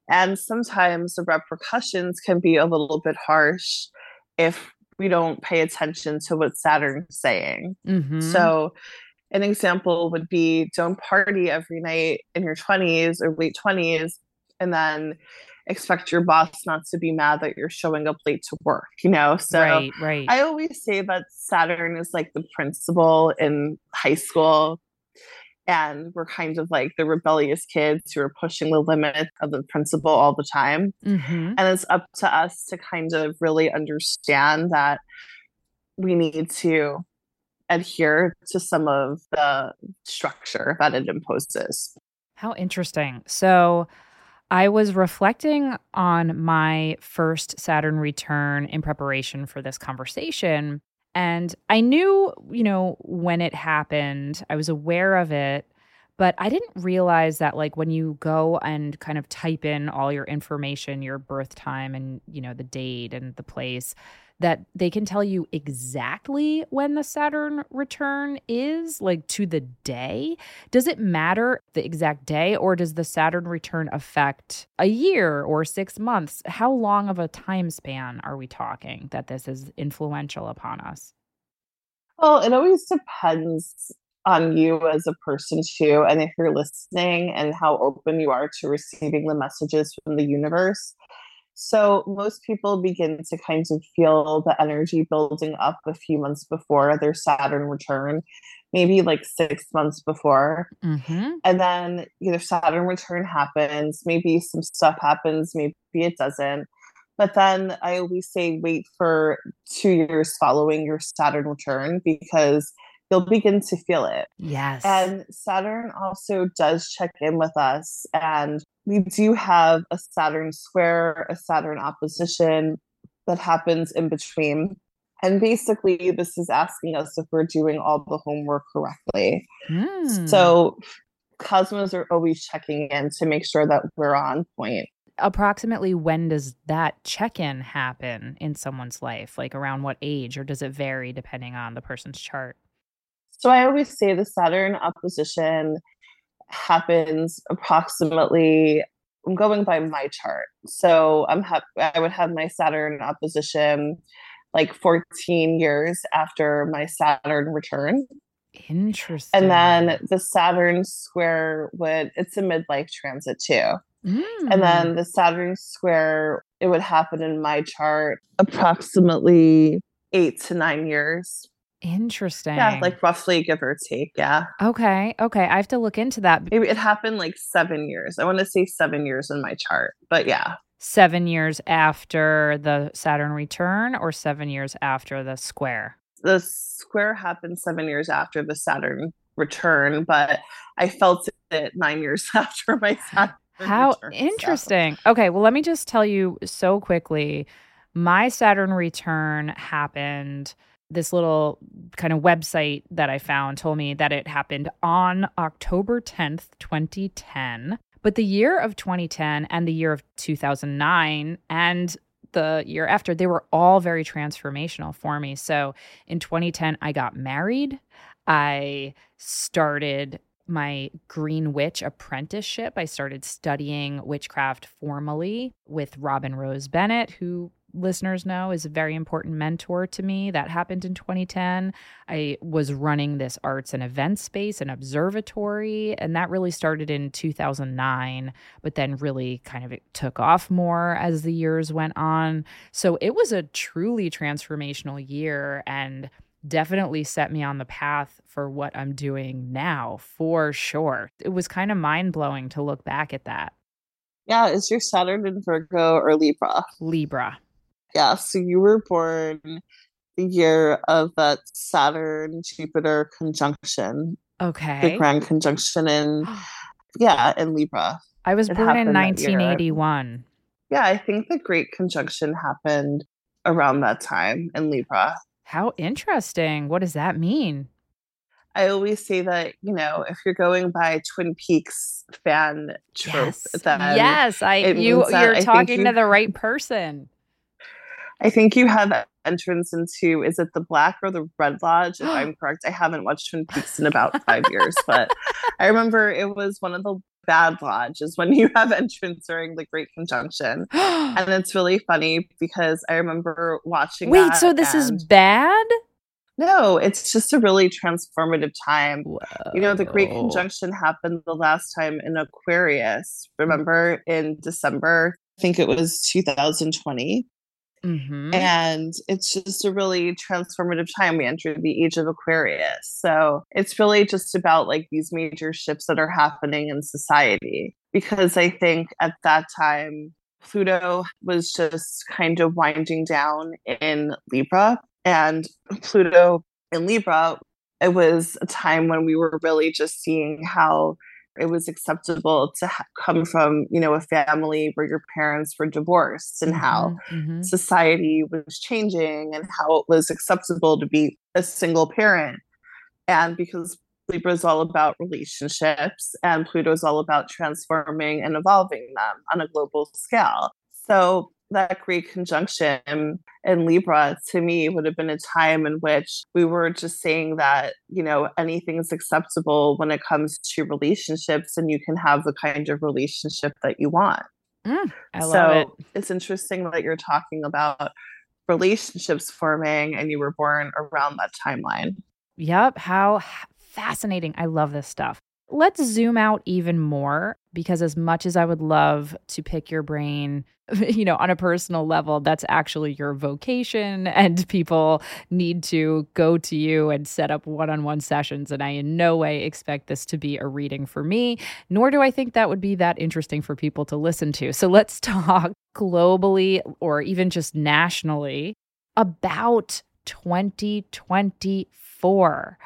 And sometimes the repercussions can be a little bit harsh if we don't pay attention to what Saturn's saying. Mm-hmm. So, an example would be don't party every night in your 20s or late 20s and then expect your boss not to be mad that you're showing up late to work, you know? So right, right. I always say that Saturn is like the principal in high school. And we're kind of like the rebellious kids who are pushing the limit of the principal all the time. Mm-hmm. And it's up to us to kind of really understand that we need to adhere to some of the structure that it imposes. How interesting. So, I was reflecting on my first Saturn return in preparation for this conversation. And I knew, you know, when it happened, I was aware of it, but I didn't realize that, like, when you go and kind of type in all your information, your birth time and, you know, the date and the place, that they can tell you exactly when the Saturn return is, like to the day. Does it matter the exact day, or does the Saturn return affect a year or six months? How long of a time span are we talking that this is influential upon us? Well, it always depends on you as a person too and if you're listening and how open you are to receiving the messages from the universe so most people begin to kind of feel the energy building up a few months before their Saturn return, maybe like six months before. Mm-hmm. And then either Saturn return happens, maybe some stuff happens, maybe it doesn't. But then I always say wait for two years following your Saturn return because you'll begin to feel it. Yes. And Saturn also does check in with us. And we do have a Saturn square, a Saturn opposition that happens in between. And basically, this is asking us if we're doing all the homework correctly. Mm. So, cosmos are always checking in to make sure that we're on point. Approximately when does that check in happen in someone's life? Like around what age, or does it vary depending on the person's chart? So, I always say the Saturn opposition happens approximately I'm going by my chart. So I'm ha- I would have my Saturn opposition like 14 years after my Saturn return. Interesting. And then the Saturn square would it's a midlife transit too. Mm. And then the Saturn square it would happen in my chart approximately 8 to 9 years Interesting. Yeah, like roughly give or take. Yeah. Okay. Okay. I have to look into that. Maybe it happened like seven years. I want to say seven years in my chart, but yeah. Seven years after the Saturn return or seven years after the square? The square happened seven years after the Saturn return, but I felt it nine years after my Saturn. How return, interesting. So. Okay. Well, let me just tell you so quickly my Saturn return happened this little kind of website that I found told me that it happened on October 10th, 2010. But the year of 2010 and the year of 2009 and the year after, they were all very transformational for me. So in 2010, I got married. I started my Green Witch apprenticeship. I started studying witchcraft formally with Robin Rose Bennett, who listeners know is a very important mentor to me. That happened in 2010. I was running this arts and event space, an observatory, and that really started in 2009, but then really kind of took off more as the years went on. So it was a truly transformational year and definitely set me on the path for what I'm doing now, for sure. It was kind of mind blowing to look back at that. Yeah, is your Saturn in Virgo or Libra? Libra yeah, so you were born the year of that Saturn Jupiter conjunction. Okay. The grand conjunction in yeah, in Libra. I was it born in 1981. Yeah, I think the great conjunction happened around that time in Libra. How interesting. What does that mean? I always say that, you know, if you're going by Twin Peaks fan trope, Yes. then yes, I you you're I talking to the right person. I think you have entrance into is it the Black or the Red Lodge? If I'm correct, I haven't watched Twin Peaks in about five years, but I remember it was one of the bad lodges when you have entrance during the Great Conjunction, and it's really funny because I remember watching. Wait, so this is bad? no, it's just a really transformative time. You know, the Great Conjunction happened the last time in Aquarius. Remember in December? I think it was 2020. Mhm. And it's just a really transformative time. We entered the age of Aquarius. So it's really just about like these major shifts that are happening in society. Because I think at that time, Pluto was just kind of winding down in Libra. And Pluto in Libra, it was a time when we were really just seeing how it was acceptable to ha- come from, you know, a family where your parents were divorced and how Mhm, mhm. society was changing and how it was acceptable to be a single parent. And because Libra is all about relationships and Pluto is all about transforming and evolving them on a global scale. So that great conjunction in Libra to me would have been a time in which we were just saying that, you know, anything is acceptable when it comes to relationships and you can have the kind of relationship that you want Mm, I love so it. it's interesting that you're talking about relationships forming and you were born around that timeline. Yep. How fascinating. I love this stuff. Let's zoom out even more because, as much as I would love to pick your brain, you know, on a personal level, that's actually your vocation, and people need to go to you and set up one on one sessions. And I in no way expect this to be a reading for me, nor do I think that would be that interesting for people to listen to. So let's talk globally or even just nationally about 2024.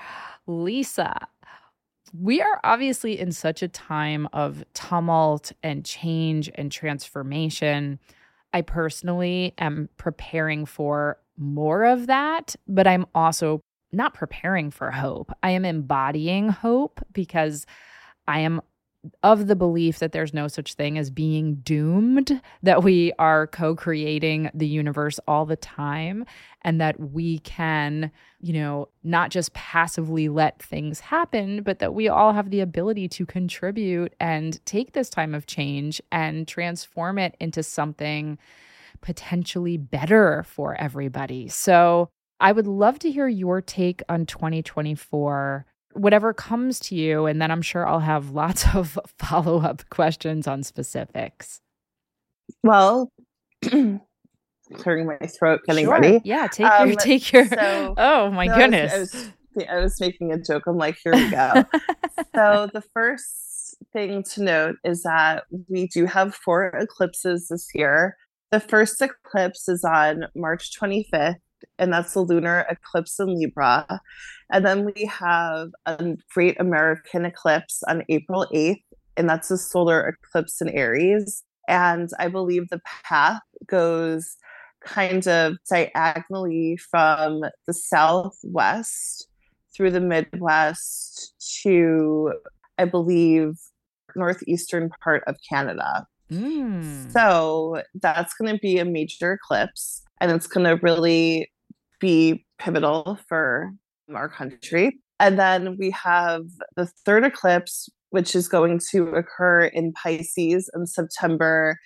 Lisa, we are obviously in such a time of tumult and change and transformation. I personally am preparing for more of that, but I'm also not preparing for hope. I am embodying hope because I am of the belief that there's no such thing as being doomed, that we are co creating the universe all the time, and that we can, you know, not just passively let things happen, but that we all have the ability to contribute and take this time of change and transform it into something potentially better for everybody. So I would love to hear your take on 2024 whatever comes to you. And then I'm sure I'll have lots of follow up questions on specifics. Well, clearing my throat, getting Sure. ready. Yeah, take Um, your take your. so- oh my No, I was- goodness. I was, I was making a joke. I'm like, here we go. so the first thing to note is that we do have four eclipses this year. The first eclipse is on March 25th, and that's the lunar eclipse in Libra. And then we have a great American eclipse on April 8th, and that's a solar eclipse in Aries. And I believe the path goes kind of diagonally from the southwest through the Midwest to, I believe, northeastern part of Canada. Mm. So that's going to be a major eclipse, and it's going to really be pivotal for our country. And then we have the third eclipse, which is going to occur in Pisces on September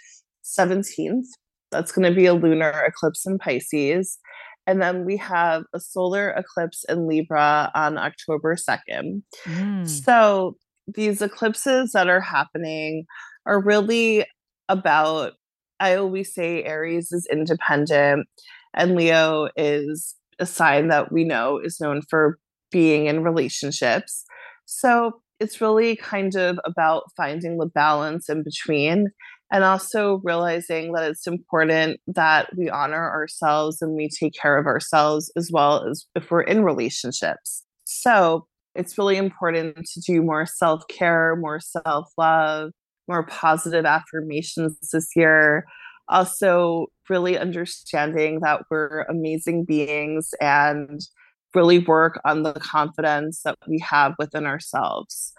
17th. That's going to be a lunar eclipse in Pisces. And then we have a solar eclipse in Libra on October 2nd. Mm. So these eclipses that are happening are really about, I always say Aries is independent and Leo is a sign that we know is known for being in relationships. So it's really kind of about finding the balance in between and also realizing that it's important that we honor ourselves and we take care of ourselves as well as if we're in relationships. So it's really important to do more self care, more self love, more positive affirmations this year. also really understanding that we're amazing beings and really work on the confidence that we have within ourselves.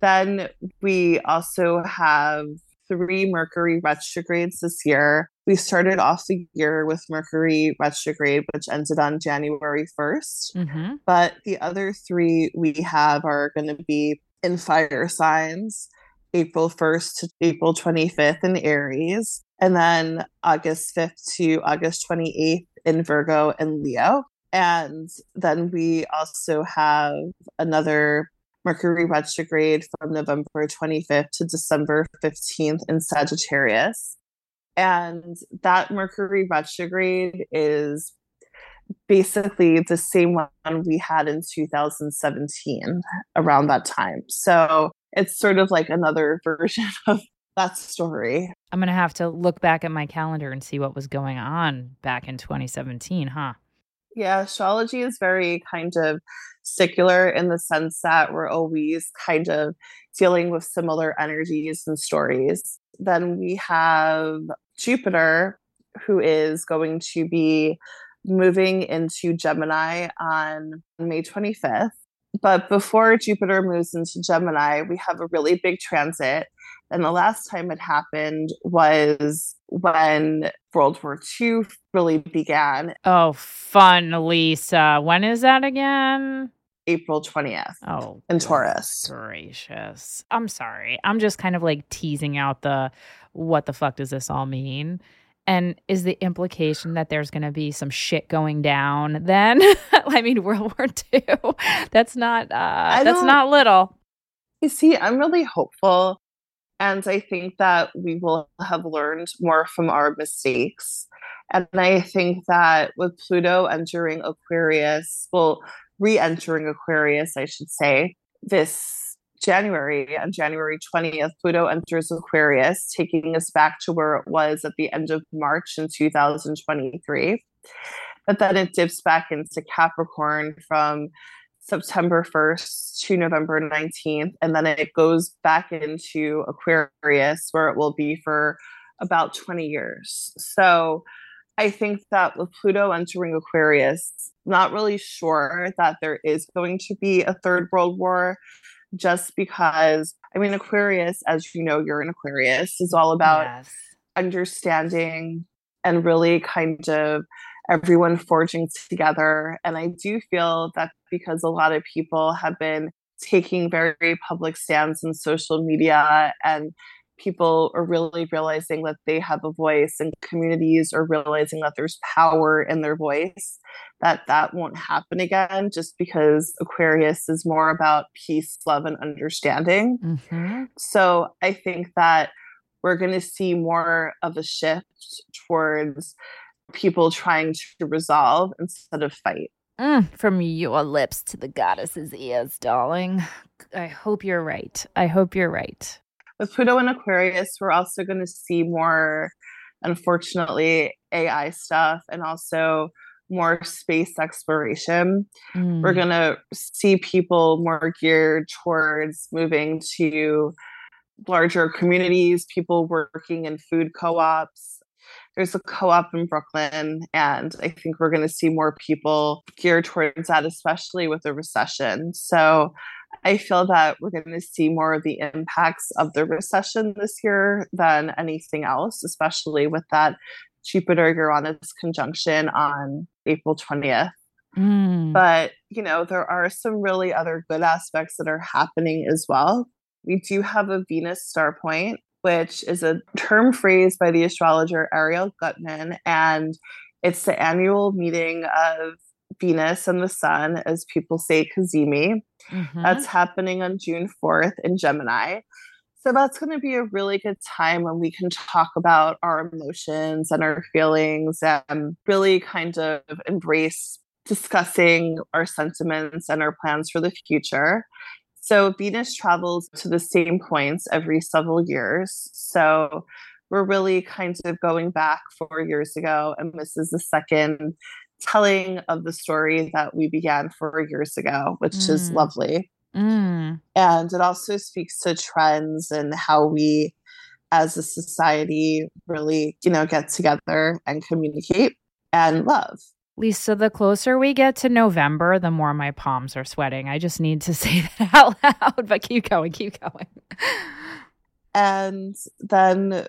Then we also have three Mercury retrogrades this year. We started off the year with Mercury retrograde, which ended on January 1st. Mm-hmm. But the other three we have are going to be in fire signs April 1st to April 25th in Aries, and then August 5th to August 28th in Virgo and Leo. And then we also have another Mercury retrograde from November 25th to December 15th in Sagittarius. And that Mercury retrograde is basically the same one we had in 2017 around that time. So it's sort of like another version of that story. I'm going to have to look back at my calendar and see what was going on back in 2017, huh? Yeah, astrology is very kind of secular in the sense that we're always kind of dealing with similar energies and stories. Then we have Jupiter, who is going to be moving into Gemini on May 25th. But before Jupiter moves into Gemini, we have a really big transit. And the last time it happened was when World War II really began. Oh, fun, Lisa. When is that again? April 20th. Oh, in Taurus. Gracious. I'm sorry. I'm just kind of like teasing out the what the fuck does this all mean? And is the implication that there's going to be some shit going down then? I mean, World War II. That's not uh, that's not little. You see, I'm really hopeful, and I think that we will have learned more from our mistakes. And I think that with Pluto entering Aquarius, well, re-entering Aquarius, I should say, this January, on January 20th, Pluto enters Aquarius, taking us back to where it was at the end of March in 2023. But then it dips back into Capricorn from September 1st to November 19th. And then it goes back into Aquarius, where it will be for about 20 years. So I think that with Pluto entering Aquarius, not really sure that there is going to be a third world war just because I mean, Aquarius, as you know, you're an Aquarius, is all about yes. understanding and really kind of everyone forging together. And I do feel that because a lot of people have been taking very public stands in social media and people are really realizing that they have a voice and communities are realizing that there's power in their voice that that won't happen again just because aquarius is more about peace love and understanding mm-hmm. so i think that we're going to see more of a shift towards people trying to resolve instead of fight Mm, from your lips to the goddess's ears, darling. I hope you're right. I hope you're right with Pluto and Aquarius, we're also going to see more, unfortunately, AI stuff and also more space exploration. Mm. We're going to see people more geared towards moving to larger communities, people working in food co ops. There's a co op in Brooklyn, and I think we're going to see more people geared towards that, especially with the recession. So I feel that we're going to see more of the impacts of the recession this year than anything else, especially with that Jupiter Uranus conjunction on April 20th. Mm. But, you know, there are some really other good aspects that are happening as well. We do have a Venus star point, which is a term phrase by the astrologer Arielle Guttman. And it's the annual meeting of Venus and the Sun, as people say, Cazimi. Mm-hmm. That's happening on June 4th in Gemini. So that's going to be a really good time when we can talk about our emotions and our feelings and really kind of embrace discussing our sentiments and our plans for the future. So Venus travels to the same points every several years. So we're really kind of going back four years ago, and this is the second telling of the story that we began four years ago, which mm. is lovely. Mm. And it also speaks to trends and how we as a society really, you know, get together and communicate and love. Lisa, the closer we get to November, the more my palms are sweating. I just need to say that out loud, but keep going, keep going. And then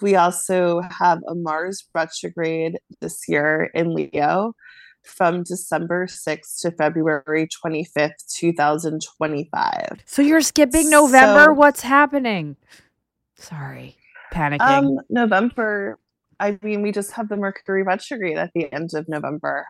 we also have a Mars retrograde this year in Leo from December 6th to February 25th, 2025. So you're skipping November? So- What's happening? Sorry, panicking. Um, November, I mean, we just have the Mercury retrograde at the end of November.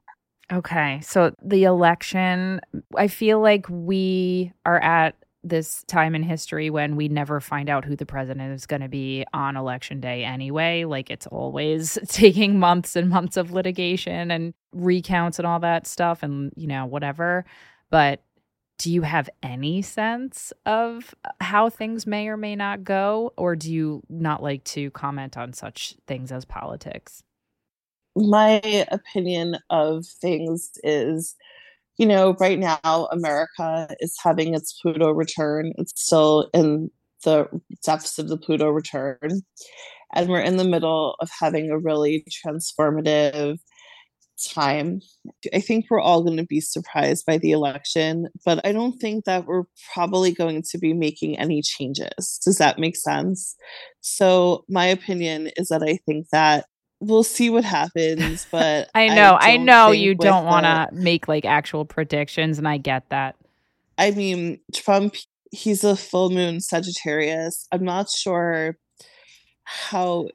Okay. So the election, I feel like we are at this time in history when we never find out who the president is going to be on election day anyway. Like it's always taking months and months of litigation and recounts and all that stuff and, you know, whatever. But do you have any sense of uh, how things may or may not go? Or do you not like to comment on such things as politics? my opinion of things is you know right now america is having its pluto return. It's still in the depths of the pluto return. And we're in the middle of having a really transformative time. I think we're all going to be surprised by the election but i don't think that we're probably going to be making any changes. Does that make sense? So my opinion is that i think that we'll see what happens but I know, I, don't know you don't want to make like actual predictions, and I get that. I mean, Trump, he's a full moon Sagittarius. I'm not sure how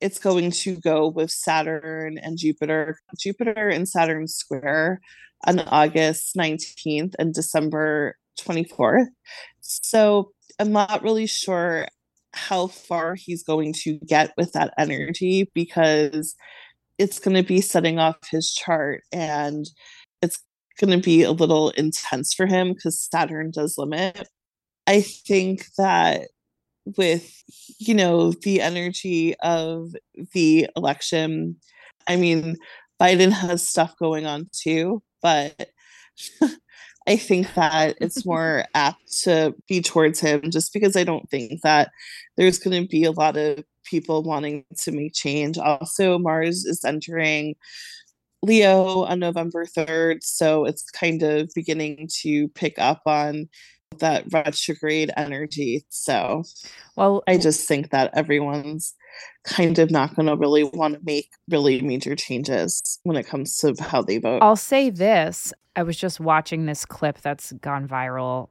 it's going to go with Saturn and Jupiter. Jupiter and Saturn square on August 19th and December 24th. So I'm not really sure how far he's going to get with that energy because it's going to be setting off his chart and it's going to be a little intense for him because Saturn does limit. I think that with you know the energy of the election, I mean Biden has stuff going on too, but I think that it's more apt to be towards him just because I don't think that there's going to be a lot of people wanting to make change. Also, Mars is entering Leo on November 3rd, so it's kind of beginning to pick up on that retrograde energy. So Well, I just think that everyone's kind of not going to really want to make really major changes when it comes to how they vote. I'll say this. I was just watching this clip that's gone viral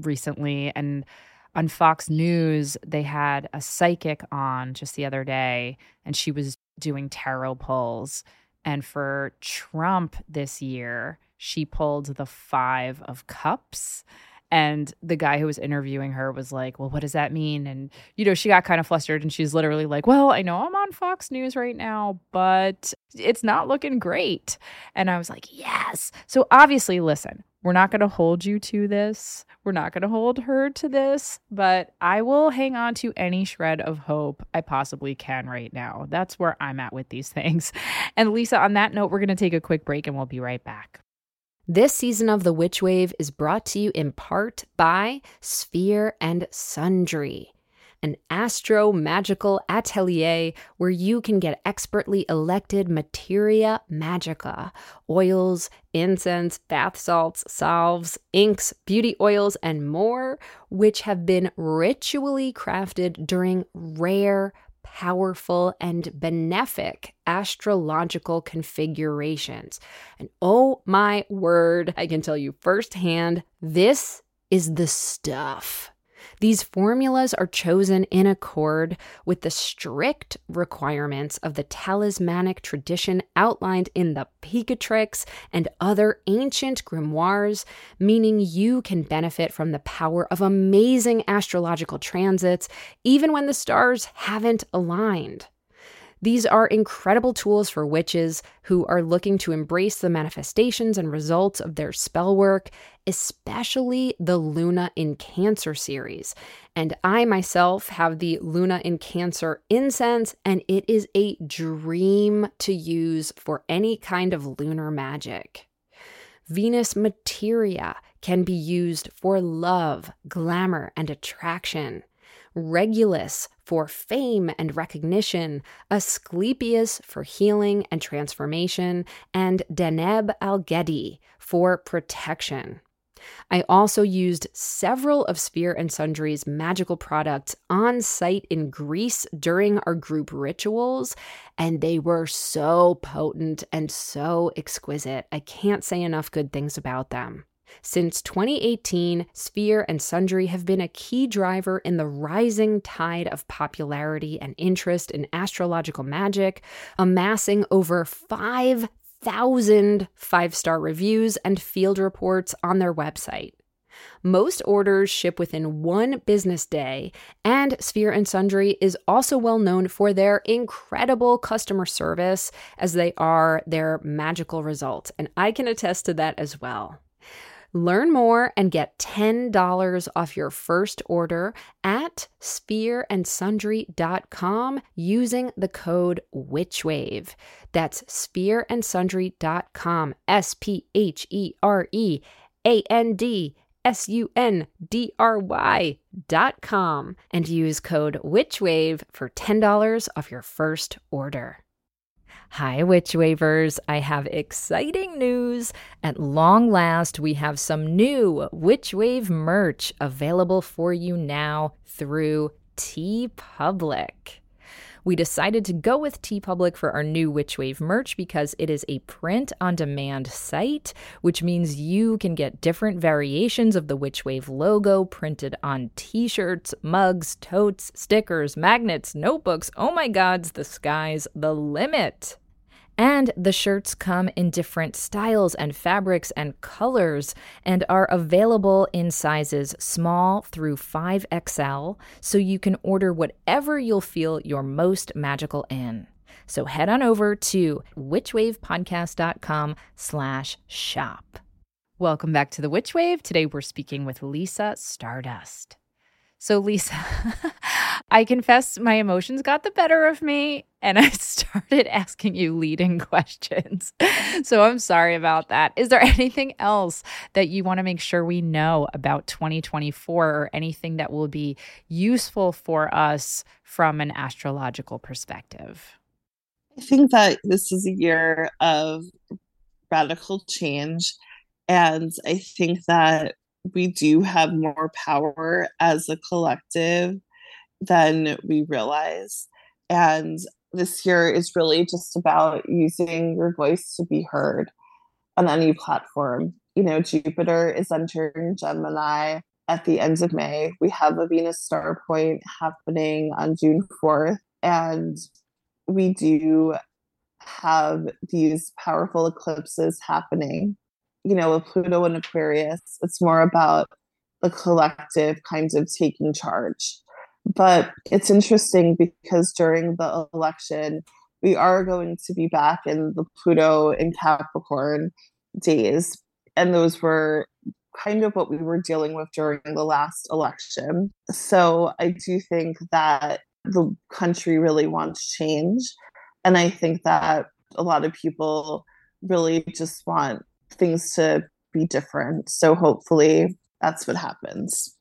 recently and on Fox News they had a psychic on just the other day and she was doing tarot pulls and for Trump this year she pulled the 5 of cups and the guy who was interviewing her was like, Well, what does that mean? And, you know, she got kind of flustered and she's literally like, Well, I know I'm on Fox News right now, but it's not looking great. And I was like, Yes. So obviously, listen, we're not going to hold you to this. We're not going to hold her to this, but I will hang on to any shred of hope I possibly can right now. That's where I'm at with these things. And Lisa, on that note, we're going to take a quick break and we'll be right back. This season of The Witch Wave is brought to you in part by Sphere and Sundry, an astro magical atelier where you can get expertly elected materia magica, oils, incense, bath salts, salves, inks, beauty oils, and more, which have been ritually crafted during rare powerful and benefic astrological configurations. And oh my word, I can tell you firsthand, this is the stuff. These formulas are chosen in accord with the strict requirements of the talismanic tradition outlined in the Picatrix and other ancient grimoires, meaning you can benefit from the power of amazing astrological transits even when the stars haven't aligned. These are incredible tools for witches who are looking to embrace the manifestations and results of their spell work, especially the Luna in Cancer series. And I myself have the Luna in Cancer incense, and it is a dream to use for any kind of lunar magic. Venus materia can be used for love, glamour, and attraction. Regulus for fame and recognition, Asclepius for healing and transformation, and Deneb al-Gedi for protection. I also used several of Sphere and Sundry's magical products on site in Greece during our group rituals, and they were so potent and so exquisite. I can't say enough good things about them. Since 2018, Sphere and Sundry have been a key driver in the rising tide of popularity and interest in astrological magic, amassing over 5,000 five star reviews and field reports on their website. Most orders ship within one business day, and Sphere and Sundry is also well known for their incredible customer service, as they are their magical results. And I can attest to that as well. Learn more and get $10 off your first order at sphereandsundry.com using the code WitchWave. That's sphereandsundry.com, S P H E R E A N D S U N D R Y dot com, and use code WitchWave for $10 off your first order. Hi, Witch Wavers. I have exciting news. At long last, we have some new Witch Wave merch available for you now through TeePublic. We decided to go with TeePublic for our new Witchwave merch because it is a print on demand site, which means you can get different variations of the Witchwave logo printed on t shirts, mugs, totes, stickers, magnets, notebooks. Oh my gods, the sky's the limit. And the shirts come in different styles and fabrics and colors and are available in sizes small through 5XL, so you can order whatever you'll feel you're most magical in. So head on over to witchwavepodcast.com slash shop. Welcome back to the Witch Wave. Today we're speaking with Lisa Stardust. So, Lisa, I confess my emotions got the better of me and I started asking you leading questions. So, I'm sorry about that. Is there anything else that you want to make sure we know about 2024 or anything that will be useful for us from an astrological perspective? I think that this is a year of radical change. And I think that we do have more power as a collective than we realize. And this year is really just about using your voice to be heard on any platform. You know, Jupiter is entering Gemini at the end of May. We have a Venus star point happening on June 4th. And we do have these powerful eclipses happening you know, with Pluto and Aquarius, it's more about the collective kinds of taking charge. But it's interesting because during the election, we are going to be back in the Pluto and Capricorn days. And those were kind of what we were dealing with during the last election. So I do think that the country really wants change. And I think that a lot of people really just want things to be different. So hopefully that's what happens.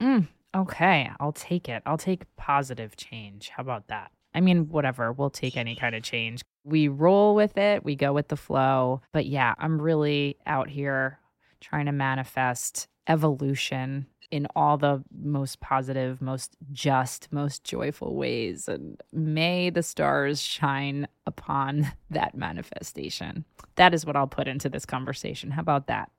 Mm, okay, I'll take it. I'll take positive change. How about that? I mean, whatever. We'll take any kind of change. We roll with it, we go with the flow. But yeah, I'm really out here trying to manifest evolution in all the most positive, most just, most joyful ways. And may the stars shine upon that manifestation. That is what I'll put into this conversation. How about that?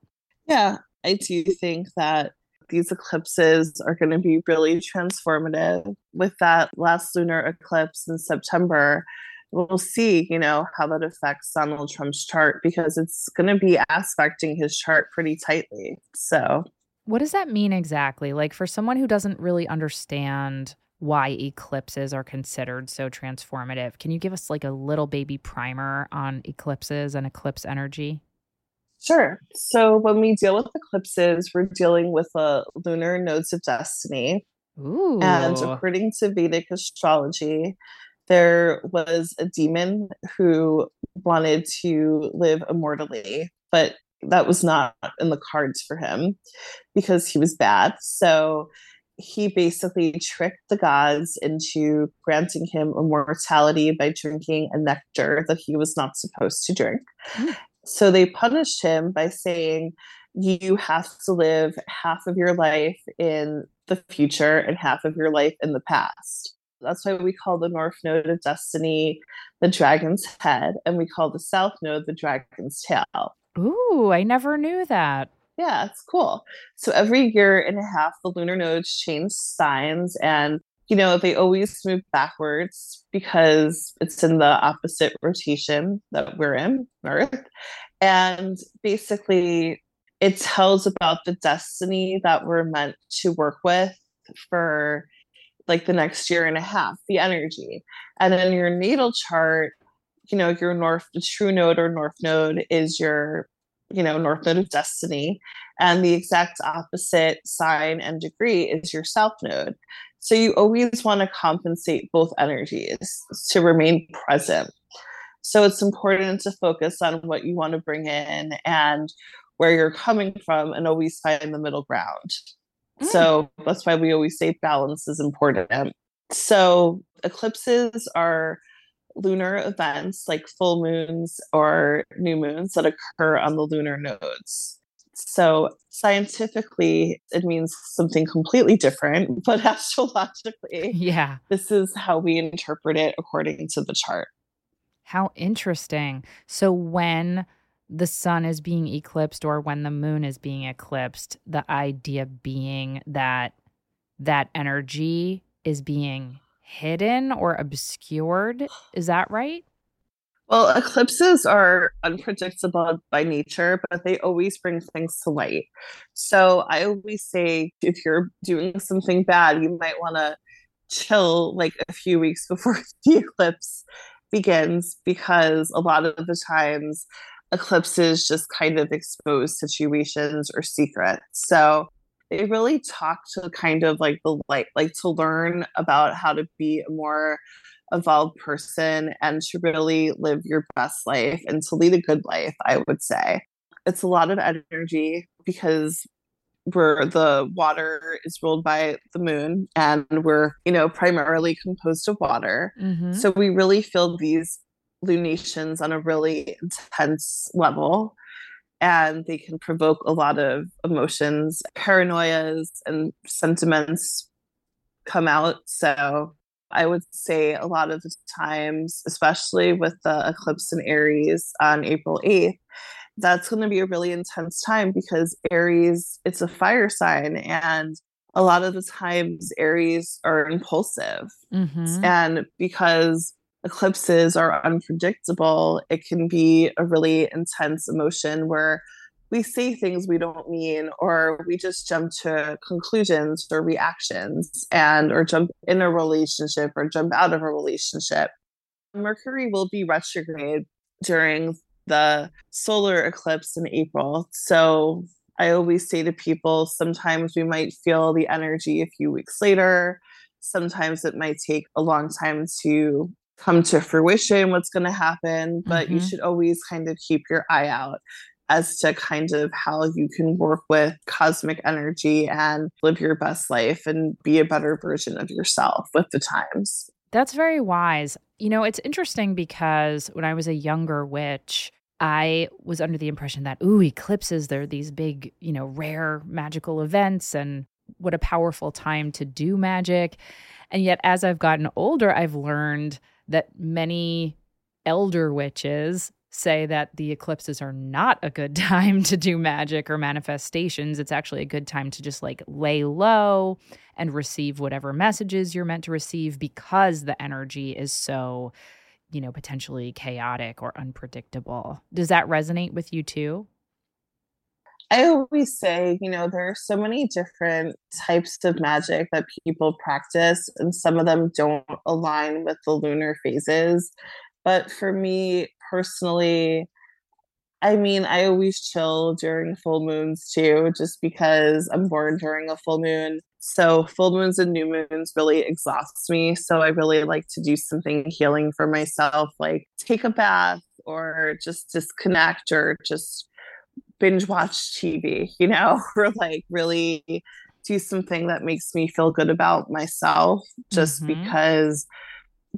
Yeah, I do think that these eclipses are going to be really transformative. With that last lunar eclipse in September, we'll see, you know, how that affects Donald Trump's chart because it's going to be aspecting his chart pretty tightly. So what does that mean exactly? Like for someone who doesn't really understand why eclipses are considered so transformative, can you give us like a little baby primer on eclipses and eclipse energy? Sure. So when we deal with eclipses, we're dealing with the lunar nodes of destiny. Ooh. And according to Vedic astrology, there was a demon who wanted to live immortally, but that was not in the cards for him because he was bad. So he basically tricked the gods into granting him immortality by drinking a nectar that he was not supposed to drink. Mm. So they punished him by saying, You have to live half of your life in the future and half of your life in the past. That's why we call the North Node of Destiny the dragon's head, and we call the South Node the dragon's tail. Ooh, I never knew that. Yeah, it's cool. So every year and a half, the lunar nodes change signs, and you know they always move backwards because it's in the opposite rotation that we're in, Earth. And basically, it tells about the destiny that we're meant to work with for like the next year and a half, the energy. And then your natal chart, you know, your north, true node or north node is your, you know, north node of destiny. And the exact opposite sign and degree is your south node. So you always want to compensate both energies to remain present. So it's important to focus on what you want to bring in and where you're coming from and always find the middle ground. Mm. So that's why we always say balance is important. So eclipses are lunar events like full moons or new moons that occur on the lunar nodes. So scientifically, it means something completely different, but astrologically, yeah, this is how we interpret it according to the chart. How interesting. So when the sun is being eclipsed or when the moon is being eclipsed, the idea being that that energy is being hidden or obscured. Is that right? Well, eclipses are unpredictable by nature, but they always bring things to light. So I always say if you're doing something bad, you might want to chill like a few weeks before the eclipse begins because a lot of the times eclipses just kind of expose situations or secrets. So they really talk to kind of like the light, like to learn about how to be a more evolved person and to really live your best life and to lead a good life, I would say. It's a lot of energy because we're the water is ruled by the moon and we're you know primarily composed of water mm-hmm. so we really feel these lunations on a really intense level and they can provoke a lot of emotions. Paranoias and sentiments come out. So i would say a lot of the times especially with the eclipse in aries on april 8th that's going to be a really intense time because aries it's a fire sign and a lot of the times aries are impulsive. Mm-hmm. and because eclipses are unpredictable, it can be a really intense emotion where we say things we don't mean or we just jump to conclusions or reactions and or jump in a relationship or jump out of a relationship. Mercury will be retrograde during the solar eclipse in April. So I always say to people sometimes we might feel the energy a few weeks later. Sometimes it might take a long time to come to fruition what's going to happen but mm-hmm. you should always kind of keep your eye out as to kind of how you can work with cosmic energy and live your best life and be a better version of yourself with the times. That's very wise. You know, it's interesting because when I was a younger witch, I was under the impression that, ooh, eclipses, they're these big, you know, rare magical events and what a powerful time to do magic. And yet, as I've gotten older, I've learned that many elder witches say that the eclipses are not a good time to do magic or manifestations. It's actually a good time to just like lay low and receive whatever messages you're meant to receive because the energy is so, you know, potentially chaotic or unpredictable. Does that resonate with you too? I always say, you know, there are so many different types of magic that people practice, and some of them don't align with the lunar phases. But for me personally, I mean, I always chill during full moons too, just because I'm born during a full moon. So full moons and new moons really exhaust me. So I really like to do something healing for myself, like take a bath or just disconnect or just binge watch TV, you know, or like really do something that makes me feel good about myself just Mhm. because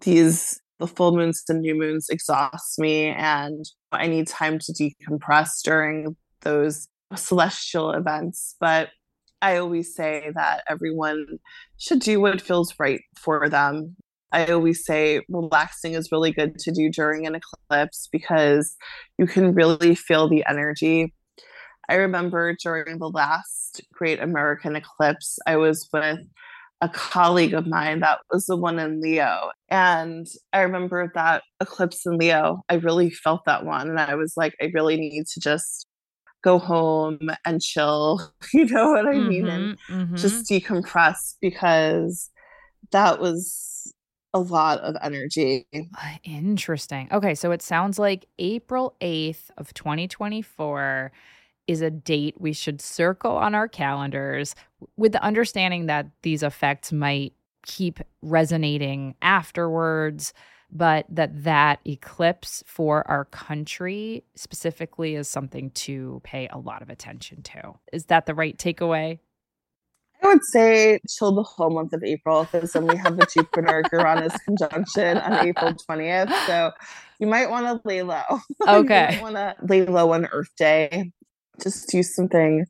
these the full moons and new moons exhaust me and I need time to decompress during those celestial events. But I always say that everyone should do what feels right for them. I always say relaxing is really good to do during an eclipse because you can really feel the energy. I remember during the last Great American Eclipse, I was with a colleague of mine that was the one in Leo. And I remember that eclipse in Leo, I really felt that one. And I was like, I really need to just go home and chill. You know what I mean? And Mhm, mhm. just decompress because that was a lot of energy. Ah, Interesting. Okay, so it sounds like April 8th of 2024 is a date we should circle on our calendars with the understanding that these effects might keep resonating afterwards but that that eclipse for our country specifically is something to pay a lot of attention to. Is that the right takeaway? I would say chill the whole month of April because then we have the Jupiter Uranus conjunction on April 20th. So you might want to lay low. Okay. you might want to lay low on Earth Day. Just do something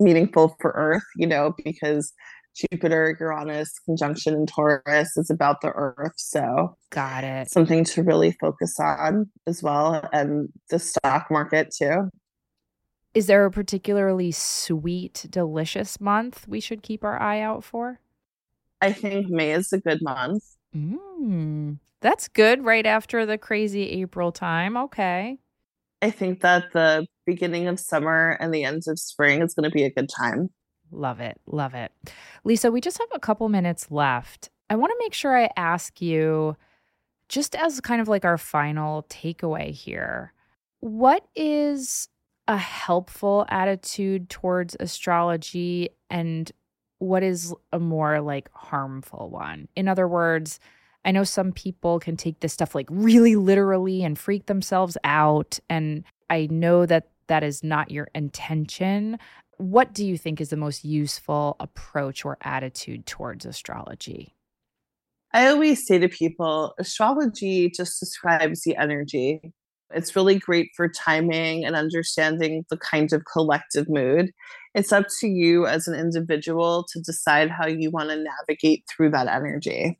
meaningful for Earth, you know, because Jupiter Uranus conjunction in Taurus is about the Earth. So Got it. something to really focus on as well. And the stock market too. Is there a particularly sweet, delicious month we should keep our eye out for? I think May is a good month. Mm, that's good right after the crazy April time. Okay. I think that the beginning of summer and the end of spring is going to be a good time. Love it. Love it. Lisa, we just have a couple minutes left. I want to make sure I ask you, just as kind of like our final takeaway here, what is a helpful attitude towards astrology and what is a more like harmful one? In other words, I know some people can take this stuff like really literally and freak themselves out. And I know that that is not your intention. What do you think is the most useful approach or attitude towards astrology? I always say to people astrology just describes the energy. It's really great for timing and understanding the kind of collective mood. It's up to you as an individual to decide how you want to navigate through that energy.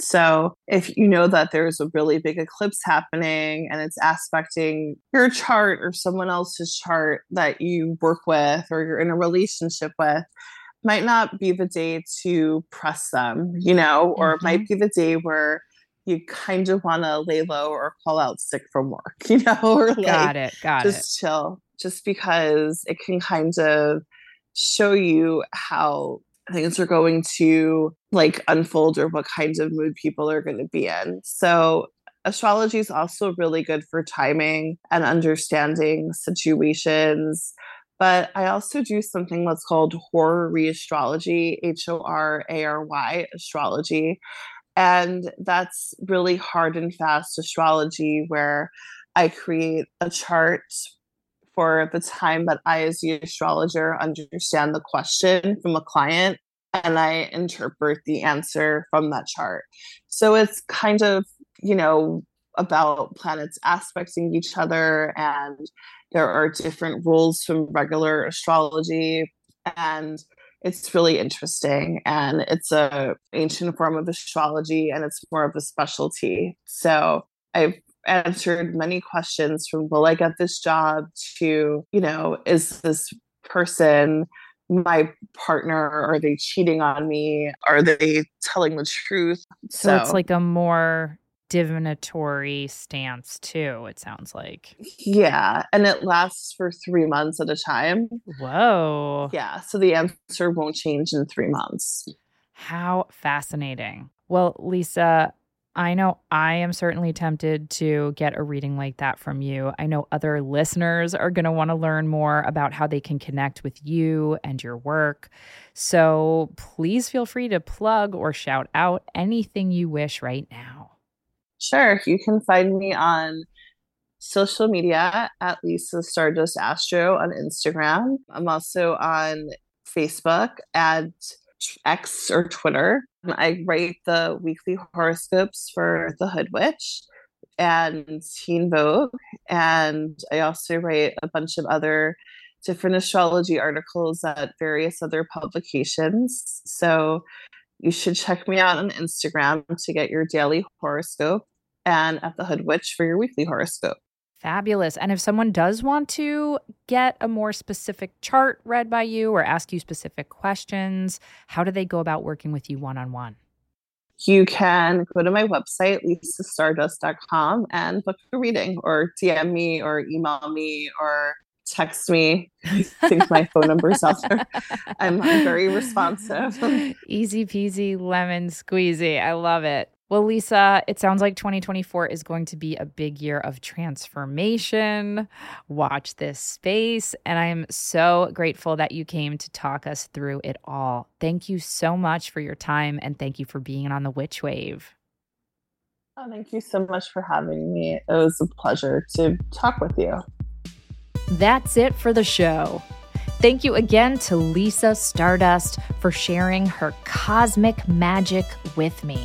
So, if you know that there's a really big eclipse happening and it's aspecting your chart or someone else's chart that you work with or you're in a relationship with, might not be the day to press them, you know, or it might mm-hmm. be the day where you kind of want to lay low or call out sick from work, you know, or like Got it. Got it. just chill, just because it can kind of show you how things are going to like unfold or what kinds of mood people are going to be in. So astrology is also really good for timing and understanding situations. But I also do something that's called horary astrology, H O R A R Y astrology. And that's really hard and fast astrology where I create a chart for the time that I, as the astrologer, understand the question from a client and I interpret the answer from that chart. So it's kind of, you know, about planets aspecting each other and there are different rules from regular astrology and it's really interesting and it's a ancient form of astrology and it's more of a specialty so i've answered many questions from will i get this job? to you know is this person my partner? Are they cheating on me? Are they telling the truth? So it's like a more divinatory stance too it sounds like. Yeah and it lasts for three months at a time. Whoa. Yeah so the answer won't change in three months. How fascinating. Well lisa I know I am certainly tempted to get a reading like that from you. I know other listeners are going to want to learn more about how they can connect with you and your work. So please feel free to plug or shout out anything you wish right now. Sure. You can find me on social media at Lisa Stardust Astro on Instagram. I'm also on Facebook and X or Twitter. I write the weekly horoscopes for The Hood Witch and Teen Vogue. And I also write a bunch of other different astrology articles at various other publications. So you should check me out on Instagram to get your daily horoscope and at the Hood Witch for your weekly horoscope. Fabulous. And if someone does want to get a more specific chart read by you or ask you specific questions, how do they go about working with you one on one? You can go to my website, lisastardust.com, and book a reading or DM me or email me or text me. I think my phone number is out there. I'm, I'm very responsive. Easy peasy lemon squeezy. I love it. Well, Lisa, it sounds like 2024 is going to be a big year of transformation. Watch this space. And I am so grateful that you came to talk us through it all. Thank you so much for your time and thank you for being on the Witch Wave. Oh, thank you so much for having me. It was a pleasure to talk with you. That's it for the show. Thank you again to Lisa Stardust for sharing her cosmic magic with me.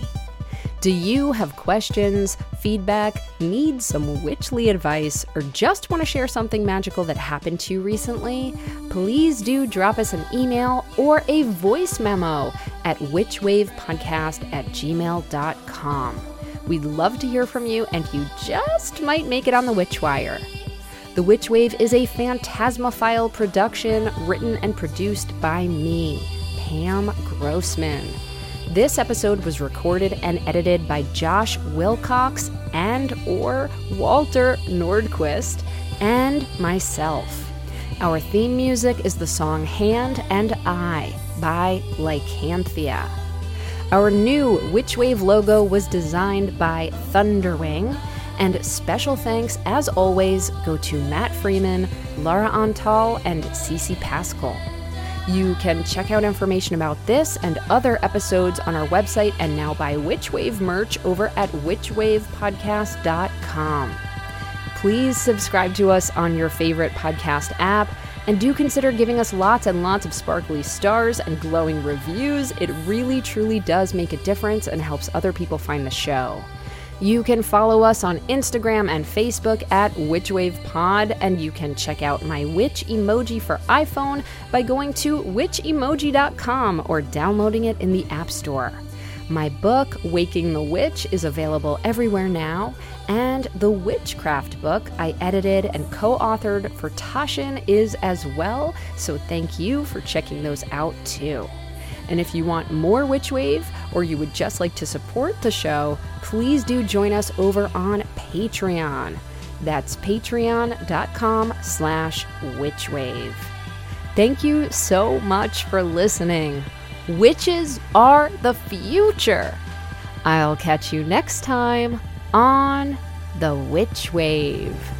Do you have questions, feedback, need some witchly advice, or just want to share something magical that happened to you recently? Please do drop us an email or a voice memo at witchwavepodcast at gmail.com. We'd love to hear from you, and you just might make it on the Witchwire. The Witch Wave is a Phantasmaphile production written and produced by me, Pam Grossman. This episode was recorded and edited by Josh Wilcox and or Walter Nordquist and myself. Our theme music is the song Hand and I by Lycanthia. Our new Witchwave logo was designed by Thunderwing, and special thanks, as always, go to Matt Freeman, Laura Antal, and Cece Pascal. You can check out information about this and other episodes on our website and now buy Witchwave merch over at witchwavepodcast.com. Please subscribe to us on your favorite podcast app and do consider giving us lots and lots of sparkly stars and glowing reviews. It really, truly does make a difference and helps other people find the show. You can follow us on Instagram and Facebook at WitchWavePod, and you can check out my witch emoji for iPhone by going to witchemoji.com or downloading it in the App Store. My book, Waking the Witch, is available everywhere now, and the Witchcraft book I edited and co authored for Taschen is as well, so thank you for checking those out too. And if you want more Witch Wave or you would just like to support the show, please do join us over on Patreon. That's patreon.com slash witchwave. Thank you so much for listening. Witches are the future. I'll catch you next time on The Witch Wave.